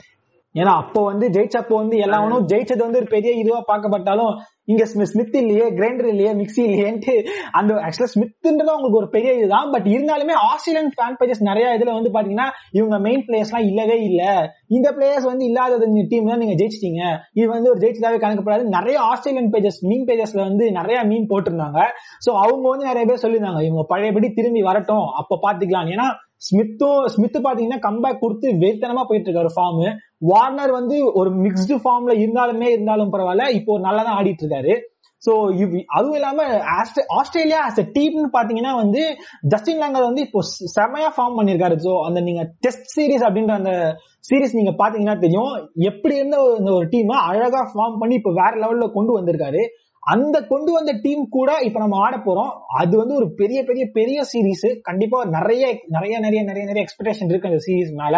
ஏன்னா அப்போ வந்து ஜெயிச்சப்போ வந்து எல்லாவனும் ஜெயிச்சது வந்து ஒரு பெரிய இதுவா பார்க்கப்பட்டாலும் இங்க ஸ்மித் இல்லையே கிரைண்டர் இல்லையே மிக்சி இல்லையேன்ட்டு அந்த ஆக்சுவலா ஸ்மித்ன்றது அவங்களுக்கு ஒரு பெரிய இதுதான். பட் இருந்தாலுமே ஆஸ்திரேலியன் ஃபேன் பேஜஸ் நிறைய இதுல வந்து பாத்தீங்கன்னா இவங்க மெயின் பிளேயர்ஸ் எல்லாம் இல்லவே இல்ல. இந்த பிளேயர்ஸ் வந்து இல்லாத டீம் தான் நீங்க ஜெயிச்சிட்டீங்க. இது வந்து ஒரு ஜெயிச்சதாவே கணக்கப்படாது. நிறைய ஆஸ்திரேலியன் பேஜஸ் மீன் பேஜஸ்ல வந்து நிறைய மீன் போட்டிருந்தாங்க. சோ அவங்க வந்து நிறைய பேர் சொல்லியிருந்தாங்க இவங்க பழையபடி திரும்பி வரட்டும் அப்ப பாத்துக்கலாம் ஏன்னா ஸ்மித்தும் ஸ்மித் பாத்தீங்கன்னா கம்பேக் கொடுத்து வேத்தனமா போயிட்டு இருக்காரு ஃபார்ம் வார்னர் வந்து ஒரு மிக்ஸ்டு ஃபார்ம்ல இருந்தாலுமே இருந்தாலும் பரவாயில்ல. இப்போ நல்லா தான் ஆடிட்டு இருக்காரு சோ அதுவும் இல்லாம ஆஸ்திரேலியா ஆஸ் அ டீம்னு பாத்தீங்கன்னா வந்து ஜஸ்டின் லாங்கர் வந்து இப்போ செமையா ஃபார்ம் பண்ணிருக்காரு. சோ அந்த நீங்க டெஸ்ட் சீரிஸ் அப்படின்ற அந்த சீரிஸ் நீங்க பாத்தீங்கன்னா தெரியும். எப்படி இருந்த ஒரு- இந்த ஒரு டீம் அழகா ஃபார்ம் பண்ணி இப்போ வேற லெவல்ல கொண்டு வந்திருக்காரு. அந்த கொண்டு வந்த டீம் கூட இப்ப நம்ம ஆட போறோம். அது வந்து ஒரு பெரிய பெரிய பெரிய சீரீஸ் கண்டிப்பா நிறைய நிறைய நிறைய நிறைய நிறைய எக்ஸ்பெக்டேஷன் இருக்கு அந்த சீரீஸ் மேல.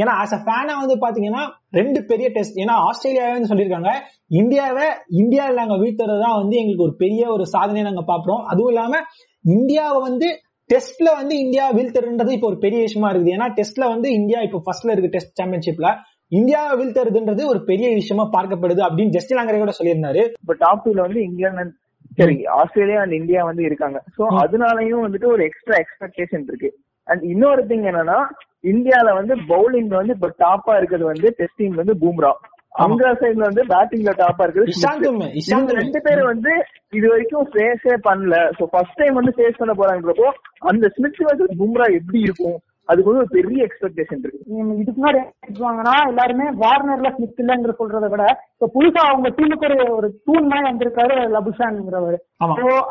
ஏன்னா ஆஸ் அ ஃபேனா வந்து பாத்தீங்கன்னா ரெண்டு பெரிய டெஸ்ட் ஏன்னா ஆஸ்திரேலியாவே சொல்லியிருக்காங்க. இந்தியாவை இந்தியாவில் நாங்க வீழ்த்துறது தான் வந்து எங்களுக்கு ஒரு பெரிய ஒரு சாதனையை நாங்க பாக்குறோம் அதுவும் இல்லாம இந்தியாவை வந்து டெஸ்ட்ல வந்து இந்தியா வீழ்த்துறன்றது இப்போ ஒரு பெரிய விஷயமா இருக்குது. ஏன்னா டெஸ்ட்ல வந்து இந்தியா இப்போ ஃபர்ஸ்ட்ல இருக்கு டெஸ்ட் சாம்பியன்ஷிப்ல இந்தியாவை வீழ்த்துறதுன்றது ஒரு பெரிய விஷயமா பார்க்கப்படுது அப்படின்னு ஜஸ்டின் லாங்கரே கூட சொல்லியிருந்தாரு. இப்ப டாப் டூல வந்து இங்கிலாந்து சரி ஆஸ்திரேலியா அண்ட் இந்தியா வந்து இருக்காங்க. சோ அதனாலயும் வந்துட்டு ஒரு எக்ஸ்ட்ரா எக்ஸ்பெக்டேஷன் இருக்கு. அண்ட் இன்னொரு திங் என்னன்னா இந்தியால வந்து பவுலிங் வந்து இப்ப டாப்பா இருக்கிறது வந்து டெஸ்ட் டீம்ல வந்து பூம்ரா. அங்க சைடுல வந்து பேட்டிங்ல டாப்பா இருக்குது ரெண்டு பேரும் வந்து இது வரைக்கும் ஃபேஸே பண்ணல. சோ ஃபர்ஸ்ட் டைம் வந்து ஃபேஸ் பண்ண போறாங்கிறப்போ அந்த ஸ்மித் வர்சஸ் பும்ரா எப்படி இருக்கும்? அதுக்கு வந்து ஒரு பெரிய எக்ஸ்பெக்டேஷன் இருக்கு. இதுக்கு முன்னாடி சொல்லுவாங்கன்னா எல்லாருமே வார்னர்ல ஸ்மித் இல்லைங்கிற சொல்றதை விட இப்ப புதுசா அவங்க டீமுக்கு ஒரு ஒரு தூண் மாதிரி வந்திருக்காரு லபுஷான்ங்கிறவர்.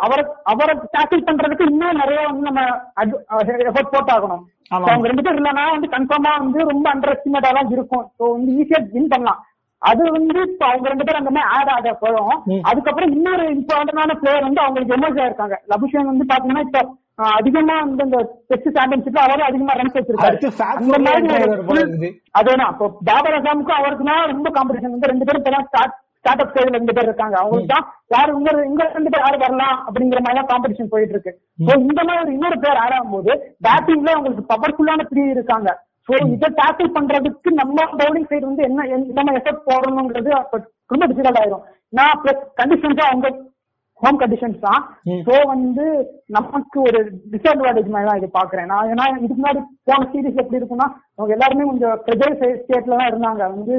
அவரை அவரை டேக்கிள் பண்றதுக்கு இன்னும் நிறைய வந்து நம்ம எஃபர்ட் போட்டாகணும். அவங்க ரெண்டு பேர் இல்லைன்னா வந்து கன்ஃபார்மா வந்து ரொம்ப அண்டர் எஸ்டிமேட்டா தான் இருக்கும். ஸோ வந்து ஈஸியா வின் பண்ணலாம். அது வந்து இப்ப அவங்க ரெண்டு பேரும் அந்த மாதிரி ஆட் ஆக போறோம் ம். அதுக்கப்புறம் இன்னொரு இம்பார்ட்டன்டான பிளேயர் வந்து அவங்களுக்கு எமர்ஜ் ஆயிருக்காங்க. லபுஷன் வந்து பாத்தீங்கன்னா இப்ப அதிகமா வந்து இந்த டெஸ்ட் சாம்பியன்ஷிப்ல அவரும் அதிகமா ரன்ஸ் வச்சிருக்காரு. அதேதான் இப்போ பாபர் அசாமுக்கும் அவருக்குனா ரொம்ப காம்படிஷன் வந்து ரெண்டு பேரும் இப்பதான் ஸ்டார்ட் ஸ்டார்ட் அப் ஸ்டேஜ்ல ரெண்டு பேர் இருக்காங்க. அவங்களுக்கு தான் யாரு உங்க இங்க ரெண்டு பேர் யாரு வரலாம் அப்படிங்கிற மாதிரி தான் காம்படிஷன் போயிட்டு இருக்கு. ஸோ இந்த மாதிரி ஒரு இன்னொரு பேர் ஆடும் போது பேட்டிங்ல உங்களுக்கு பவர்ஃபுல்லான த்ரீ இருக்காங்க. ஸோ இதை டேக்கிள் பண்றதுக்கு நம்ம பவுலிங் சைடு வந்து என்ன என்ன எஃபர்ட் போடணுங்கிறது ரொம்ப டிஃபிகல்ட் ஆயிரும். நான் பிளஸ் கண்டிஷன்ஸா அவங்க ஹோம் கண்டிஷன்ஸ் தான். ஸோ வந்து நமக்கு ஒரு டிஸ்அட்வான்டேஜ் மாதிரி தான் இது பாக்குறேன் நான் ஏன்னா இதுக்கு முன்னாடி போன சீரிஸ் எப்படி இருக்குன்னா அவங்க எல்லாருமே கொஞ்சம் ப்ரெஜர் ஸ்டேட்ல தான் இருந்தாங்க. வந்து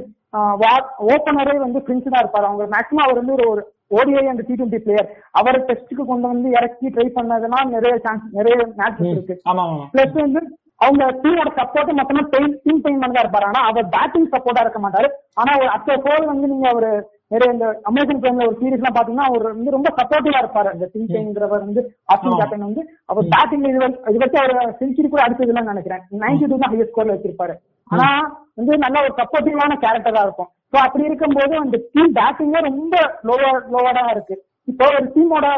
ஓப்பனரே வந்து பிரின்ஸ் தான் இருப்பாரு. அவங்க மேக்ஸிமம் அவர் வந்து ஒரு ODI and T twenty player அவரை டெஸ்ட்டுக்கு கொண்டு வந்து இறக்கி ட்ரை பண்ணதெல்லாம் நிறைய சான்ஸ் நிறைய மேட்சஸ் இருக்கு. பிளஸ் வந்து அவங்க டீமோட சப்போர்ட் மொத்தமா பெயின் டீம் பெயின் தான் இருப்பாரு. ஆனா அவர் பேட்டிங் சப்போர்ட்டா இருக்க மாட்டாரு. ஆனா அத்த போல் வந்து நீங்க ஒரு நிறைய இந்த அமேசான் பிரைம்ல ஒரு சீரிஸ் எல்லாம் பாத்தீங்கன்னா அவர் வந்து ரொம்ப சப்போர்ட்டிவா இருப்பாரு. அந்த டீம் பெயின்ங்கிறவர் வந்து ஆமா. கேப்டன் வந்து அவர் பேட்டிங்ல இது இது வச்சு அவர் செஞ்சுரி கூட அடிச்சதுலாம் நினைக்கிறேன். நைன்டி டூ தான் ஹையஸ்ட் ஸ்கோர்ல வச்சிருப்பாரு. ஆனா வந்து நல்ல ஒரு சப்போர்ட்டிவான கேரக்டரா இருக்கும். சோ அப்படி இருக்கும்போது அந்த டீம் பேட்டிங்க ரொம்ப லோவா லோவா இருக்கு. இப்போ ஒரு டீமோட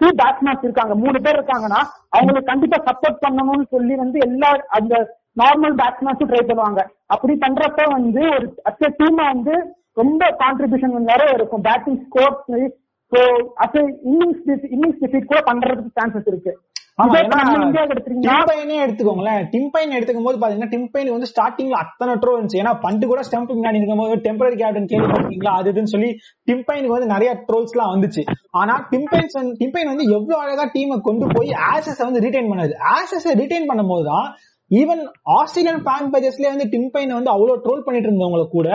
டூ பேட்ஸ்மேன்ஸ் இருக்காங்க மூணு பேர் இருக்காங்கன்னா அவங்களுக்கு கண்டிப்பா சப்போர்ட் பண்ணணும்னு சொல்லி வந்து எல்லா அந்த நார்மல் பேட்ஸ்மேன்ஸும் ட்ரை பண்ணுவாங்க. அப்படி பண்றப்ப வந்து ஒரு அத்த டீம் வந்து ரொம்ப கான்ட்ரிபியூஷன் நிறைய இருக்கும். பேட்டிங் ஸ்கோர் ஸோ அத்த இன்னிங்ஸ் இன்னிங்ஸ் டிஃபீட் கூட பண்றதுக்கு சான்சஸ் இருக்கு. எடுத்துக்கோங்களேன். டிம்பைன் எடுத்துக்கும் போது பாத்தீங்கன்னா டிம்பைன் வந்து ஸ்டார்டிங்ல அத்தனை ட்ரோ இருந்துச்சு ஏன்னா பண்டு கூட ஸ்டம்ப் முன்னாடி இருக்கும்போது டெம்பரரி கேப்டன் கேள்விப்பட்டீங்களா அது இதுன்னு சொல்லி டிம்பைனுக்கு வந்து நிறைய ட்ரோல்ஸ் எல்லாம் வந்துச்சு. ஆனா டிம்பைன்ஸ் டிம்பைன் வந்து எவ்வளவு அழகா டீமை கொண்டு போய் ஆசஸ் வந்து ரிட்டைன் பண்ணாது ஆசஸ் ரிட்டைன் பண்ணும்போது தான் ஈவன் ஆஸ்திரேலியன் ஃபேன் பேஜஸ்லயே வந்து டிம்பைன் வந்து அவ்வளவு ட்ரோல் பண்ணிட்டு இருந்தவங்க கூட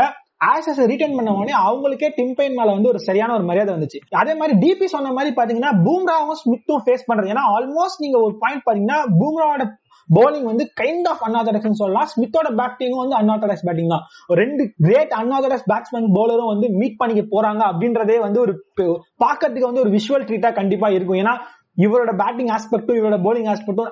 ஆசஸ் ரிட்டர்ன் பண்ண உடனே அவங்களுக்கே டிம்பைன் மேல வந்து ஒரு சரியான ஒரு மரியாதை வந்துச்சு. அதே மாதிரி டிபி சொன்ன மாதிரி பாத்தீங்கன்னா பூம்ராவும் ஸ்மித்தும் ஃபேஸ் பண்றது. ஏன்னா ஆல்மோஸ்ட் நீங்க ஒரு பாயிண்ட் பாத்தீங்கன்னா பூம்ராவோட பவுலிங் வந்து கைண்ட் ஆஃப் அன்ஆர்த்தடாக்ஸ் சொல்லலாம். ஸ்மித்தோட பேட்டிங்கும் வந்து அன்ஆர்த்தடாக்ஸ் பேட்டிங் தான். ஒரு ரெண்டு கிரேட் அன்ஆர்த்தடாக்ஸ் பேட்ஸ்மேன் பவுலரும் வந்து மீட் பண்ணிக்க போறாங்க அப்படின்றதே வந்து ஒரு பாக்கிறதுக்கு வந்து ஒரு விஷுவல் ட்ரீட்டா கண்டிப்பா இருக்கும். ஏன்னா இவரோட பேட்டிங் ஆஸ்பெக்டும் இவரோட போலிங் ஆஸ்பெக்டும்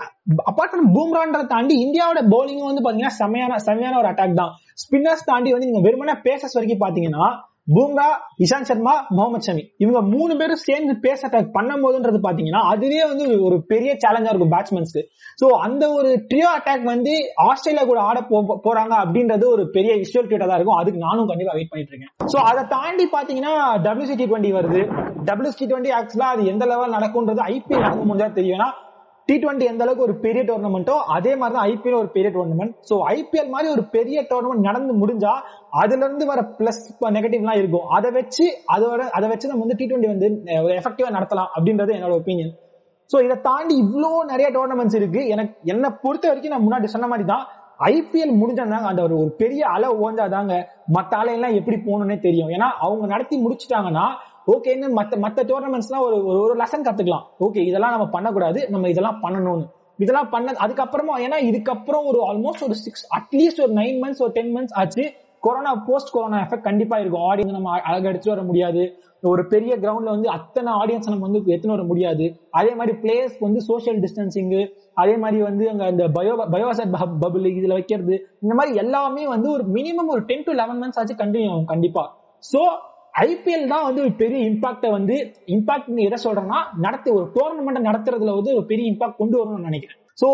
அப்பார்ட் ஃப்ரம் பூம்ரான்றதை தாண்டி இந்தியாவோட bowling வந்து பாத்தீங்கன்னா செமையான செமையான ஒரு அட்டாக் தான். ஸ்பின்னர்ஸ் தாண்டி வந்து நீங்க வெறுமனே பேசஸ் வரைக்கும் பாத்தீங்கன்னா பூங்கா இஷாந்த் சர்மா முகமது ஷமி. இவங்க மூணு பேரும் சேர்ந்து பேஸ் அட்டாக் பண்ணும் போதுன்றது பாத்தீங்கன்னா அதுவே வந்து ஒரு பெரிய சேலஞ்சா இருக்கும் பேட்ஸ்மேன்ஸ்க்கு சோ அந்த ஒரு ட்ரியோ அட்டாக் வந்து ஆஸ்திரேலியா கூட ஆட போ- போறாங்க அப்படின்றது ஒரு பெரிய விஷுவல் ட்ரீட்டா தான் இருக்கும். அதுக்கு நானும் கண்டிப்பா வெயிட் பண்ணிட்டு இருக்கேன். சோ அதை தாண்டி பாத்தீங்கன்னா டபிள்யூசி டி டுவெண்ட்டி வருது. டபிள்யூசி டி டுவெண்ட்டி ஆக்சுவலா அது எந்த லெவல் நடக்கும்ன்றது ஐபிஎல் நடக்கும் முடிஞ்சா தெரியும். டி டுவெண்ட்டி எந்த அளவுக்கு ஒரு பெரிய டோர்னமெண்ட்டோ அதே மாதிரி தான் ஐபிஎல் ஒரு பெரிய டோர்னமெண்ட் ஸோ ஐபிஎல் மாதிரி ஒரு பெரிய டோர்னமெண்ட் நடந்து முடிஞ்சா அதுல இருந்து வர பிளஸ் நெகட்டிவ்லாம் இருக்கும். அதை வச்சு அதோட அதை வச்சு நம்ம வந்து டி டுவெண்ட்டி வந்து ஒரு எஃபெக்டிவா நடத்தலாம் அப்படின்றது என்னோட ஒப்பீனியன் ஸோ இதை தாண்டி இவ்வளோ நிறைய டோர்னமெண்ட்ஸ் இருக்கு. எனக்கு என்னை பொறுத்த வரைக்கும் நான் முன்னாடி சொன்ன மாதிரி தான் ஐபிஎல் முடிஞ்சாங்க அந்த ஒரு ஒரு பெரிய அலை ஓஞ்சாதாங்க மற்ற அலையெல்லாம் எப்படி போகணும்னே தெரியும். ஏன்னா அவங்க நடத்தி முடிச்சிட்டாங்கன்னா ஓகேன்னு மத்த மத்த டோர்னமெண்ட்ஸ்லாம் ஒரு ஒரு ஒரு லெசன் கத்துக்கலாம். ஓகே இதெல்லாம் நம்ம பண்ணக்கூடாது. நம்ம இதெல்லாம் பண்ணணும்னு. இதெல்லாம் பண்ண அதுக்கப்புறமா ஏன்னா இதுக்கப்புறம் ஒரு ஆல்மோஸ்ட் ஒரு சிக்ஸ் அட்லீஸ்ட் ஒரு நைன் மந்த்ஸ் ஒரு டென் மந்த்ஸ் ஆச்சு. கொரோனா போஸ்ட் கொரோனா எஃபெக்ட் கண்டிப்பா இருக்கும். ஆடியன்ஸ் நம்ம அழகா எடுத்துட்டு வர முடியாது. ஒரு பெரிய கிரவுண்ட்ல வந்து அத்தனை ஆடியன்ஸ் நம்ம வந்து எடுத்துன்னு வர முடியாது. அதே மாதிரி பிளேயர்ஸ் வந்து சோஷியல் டிஸ்டன்சிங்கு அதே மாதிரி வந்து அங்க அந்த பயோ பயோசட் பபுள் இதுல வைக்கிறது இந்த மாதிரி எல்லாமே வந்து ஒரு மினிமம் ஒரு டென் டு லெவன் மந்த்ஸ் ஆச்சு கண்டினியூ ஆகும் கண்டிப்பா. சோ ஐபிஎல் தான் வந்து ஒரு பெரிய இம்பாக்டை வந்து இம்பாக்ட் எதை சொல்றேன்னா நடத்தி ஒரு டோர்னமெண்ட் நடத்துறதுல வந்து ஒரு பெரிய இம்பாக்ட் கொண்டு வரணும்னு நினைக்கிறேன். ஸோ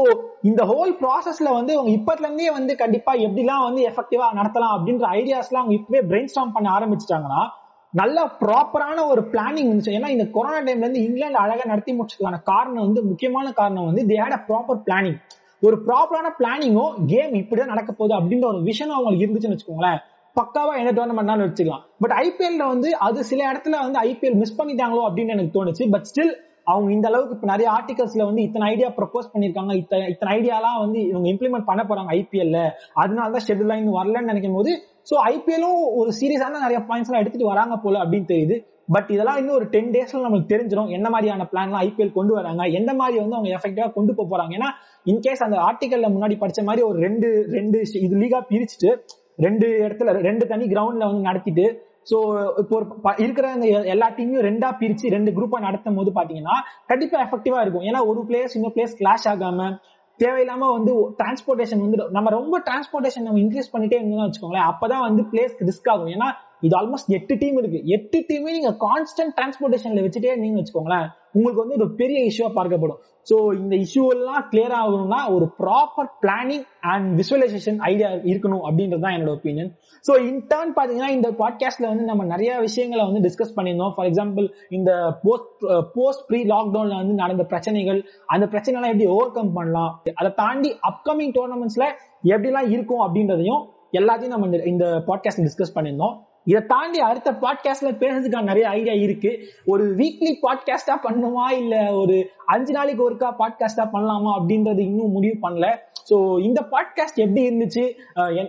இந்த ஹோல் ப்ராசஸ்ல வந்து அவங்க இப்பத்துல இருந்தே வந்து கண்டிப்பா எப்படிலாம் வந்து எஃபெக்டிவா நடத்தலாம் அப்படின்ற ஐடியாஸ்லாம் அவங்க இப்பவே பிரெயின் ஸ்டாம் பண்ண ஆரம்பிச்சிட்டாங்கன்னா நல்ல ப்ராப்பரான ஒரு பிளானிங் இருந்துச்சு ஏன்னா இந்த கொரோனா டைம்ல இருந்து இங்கிலாந்து அழகா நடத்தி முடிச்சதுக்கான காரணம் வந்து முக்கியமான காரணம் வந்து they had a proper planning ஒரு ப்ராப்பரான பிளானிங்கோ கேம் இப்படிதான் நடக்க போகுது அப்படின்ற ஒரு விஷயம் அவங்களுக்கு இருந்துச்சுன்னு வச்சுக்கோங்களேன். பக்காவா என்ன டோர்னமெண்ட்னாலும் வச்சுக்கலாம் பட் ஐபிஎல்ல வந்து அது சில இடத்துல வந்து ஐபிஎல் மிஸ் பண்ணிட்டாங்களோ அப்படின்னு எனக்கு தோணுச்சு. பட் ஸ்டில் அவங்க இந்த அளவுக்கு இப்ப நிறைய ஆர்டிகல்ஸ்ல வந்து இத்தனை ஐடியா ப்ரப்போஸ் பண்ணிருக்காங்க இத்தனை இத்தனை ஐடியாலாம் வந்து இவங்க இம்ப்ளிமெண்ட் பண்ண போறாங்க ஐபிஎல்ல அதனால தான் ஷெட்யூல் லைன் வரலன்னு நினைக்கும் போது ஸோ ஐபிஎல்லும் ஒரு சீரியஸான நிறைய பாயிண்ட்ஸ் எல்லாம் எடுத்துட்டு வராங்க போல அப்படின்னு தெரியுது. பட் இதெல்லாம் இன்னும் ஒரு டென் டேஸ்ல நமக்கு தெரிஞ்சிடும் என்ன மாதிரியான பிளான்லாம் ஐபிஎல் கொண்டு வராங்க? எந்த மாதிரி வந்து அவங்க எஃபெக்டிவா கொண்டு போக போறாங்க? ஏன்னா இன்கேஸ் அந்த ஆர்டிகல்ல முன்னாடி படிச்ச மாதிரி ஒரு ரெண்டு ரெண்டு இது லீகா பிரிச்சுட்டு ரெண்டு இடத்துல ரெண்டு தனி கிரவுண்ட்ல வந்து நடத்திட்டு சோ இப்போ ஒரு இருக்கிற அந்த எல்லா டீமையும் ரெண்டா பிரிச்சு ரெண்டு குரூப்பா நடத்தும் போது பாத்தீங்கன்னா கண்டிப்பா எஃபெக்டிவா இருக்கும். ஏன்னா ஒரு பிளேயர்ஸ் இன்னொரு பிளேயர்ஸ் கிளாஷ் ஆகாம தேவையில்லாம வந்து டிரான்ஸ்போர்டேஷன் வந்து நம்ம ரொம்ப டிரான்ஸ்போர்டேஷன் நம்ம இன்க்ரீஸ் பண்ணிட்டே இருந்தோம்னு வச்சுக்கோங்களேன் அப்பதான் வந்து பிளேஸ் ரிஸ்க் ஆகும். ஏன்னா இது ஆல்மோஸ்ட் எட்டு டீம் இருக்கு. எட்டு டீமே நீங்க கான்ஸ்டன்ட் டிரான்ஸ்போர்டேஷன்ல வச்சுட்டே இருந்தீங்கன்னு வச்சுக்கோங்களேன் உங்களுக்கு வந்து ஒரு பெரிய இஷ்யூவா பார்க்கப்படும். ஸோ இந்த இஷ்யூ எல்லாம் கிளியர் ஆகணும்னா ஒரு proper planning and visualisation idea இருக்கணும் அப்படின்றது தான் என்னோட ஒப்பீனியன் ஸோ இன்டர்ன் பார்த்தீங்கன்னா இந்த பாட்காஸ்ட்ல வந்து நம்ம நிறைய விஷயங்களை வந்து டிஸ்கஸ் பண்ணியிருந்தோம். ஃபார் எக்ஸாம்பிள் இந்த போஸ்ட் போஸ்ட் ப்ரீ லாக்டவுன்ல வந்து நடந்த பிரச்சனைகள் அந்த பிரச்சனைலாம் எப்படி ஓவர் கம் பண்ணலாம் அதை தாண்டி அப்கமிங் டோர்னமெண்ட்ஸ்ல எப்படிலாம் இருக்கும் அப்படின்றதையும் எல்லாத்தையும் நம்ம இந்த பாட்காஸ்ட் டிஸ்கஸ் பண்ணியிருந்தோம். இதை தாண்டி அடுத்த பாட்காஸ்ட்ல பேசுறதுக்கான நிறைய ஐடியா இருக்கு. ஒரு வீக்லி பாட்காஸ்டா பண்ணுமா? இல்ல ஒரு அஞ்சு நாளைக்கு ஒருக்கா பாட்காஸ்டா பண்ணலாமா? அப்படின்றது இன்னும் முடிவு பண்ணல. சோ இந்த பாட்காஸ்ட் எப்படி இருந்துச்சு?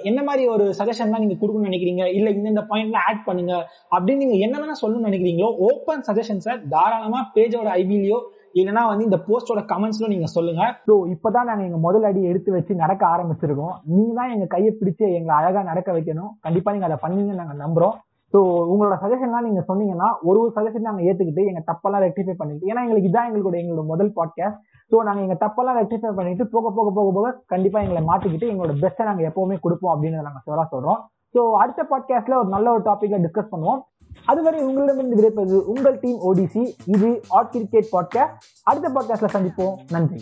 என்ன மாதிரி ஒரு சஜஷன் தான் நீங்க கொடுக்கணும்னு நினைக்கிறீங்க? இல்ல இந்த பாயிண்ட்ல ஆட் பண்ணுங்க. அப்படின்னு நீங்க என்னென்ன சொல்லணும்னு நினைக்கிறீங்களோ ஓப்பன் சஜஷன்ஸை தாராளமா பேஜோட ஐபிலியோ இல்லைன்னா வந்து இந்த போஸ்டோட கமெண்ட்ஸ்ல நீங்க சொல்லுங்க. ஸோ இப்பதான் நாங்க எங்க முதல் அடி எடுத்து வச்சு நடக்க ஆரம்பிச்சிருக்கோம். நீங்க தான் எங்க கையை பிடிச்சு எங்களை அழகா நடக்க வைக்கணும். கண்டிப்பா நீங்க அதை பண்ணீங்கன்னு நாங்க நம்புறோம். ஸோ உங்களோட சஜஷன்லாம் நீங்க சொன்னீங்கன்னா ஒரு ஒரு சஜஷன் நாங்க ஏத்துக்கிட்டு எங்க தப்பெல்லாம் ரெக்டிஃபை பண்ணிட்டு ஏன்னா எங்களுக்கு இதான் எங்களோட எங்களோட முதல் பாட்காஸ்ட் ஸோ நாங்க எங்க தப்பெல்லாம் ரெக்டிஃபை பண்ணிட்டு போக போக போக போக கண்டிப்பா எங்களை மாத்திக்கிட்டு எங்களோட பெஸ்ட்டை நாங்க எப்பவுமே கொடுப்போம் அப்படின்னு நாங்க சொல்ல சொல்றோம். ஸோ அடுத்த பாட்காஸ்ட்ல ஒரு நல்ல ஒரு டாபிக்ல டிஸ்கஸ் பண்ணுவோம். அதுவரை உங்களிடமிருந்து விடைப்பது உங்கள் டீம் ஓடிசி இது ஆட் கிரிக்கெட் பாட்காஸ்ட் அடுத்த பாட்காஸ்ட்ல சந்திப்போம். நன்றி.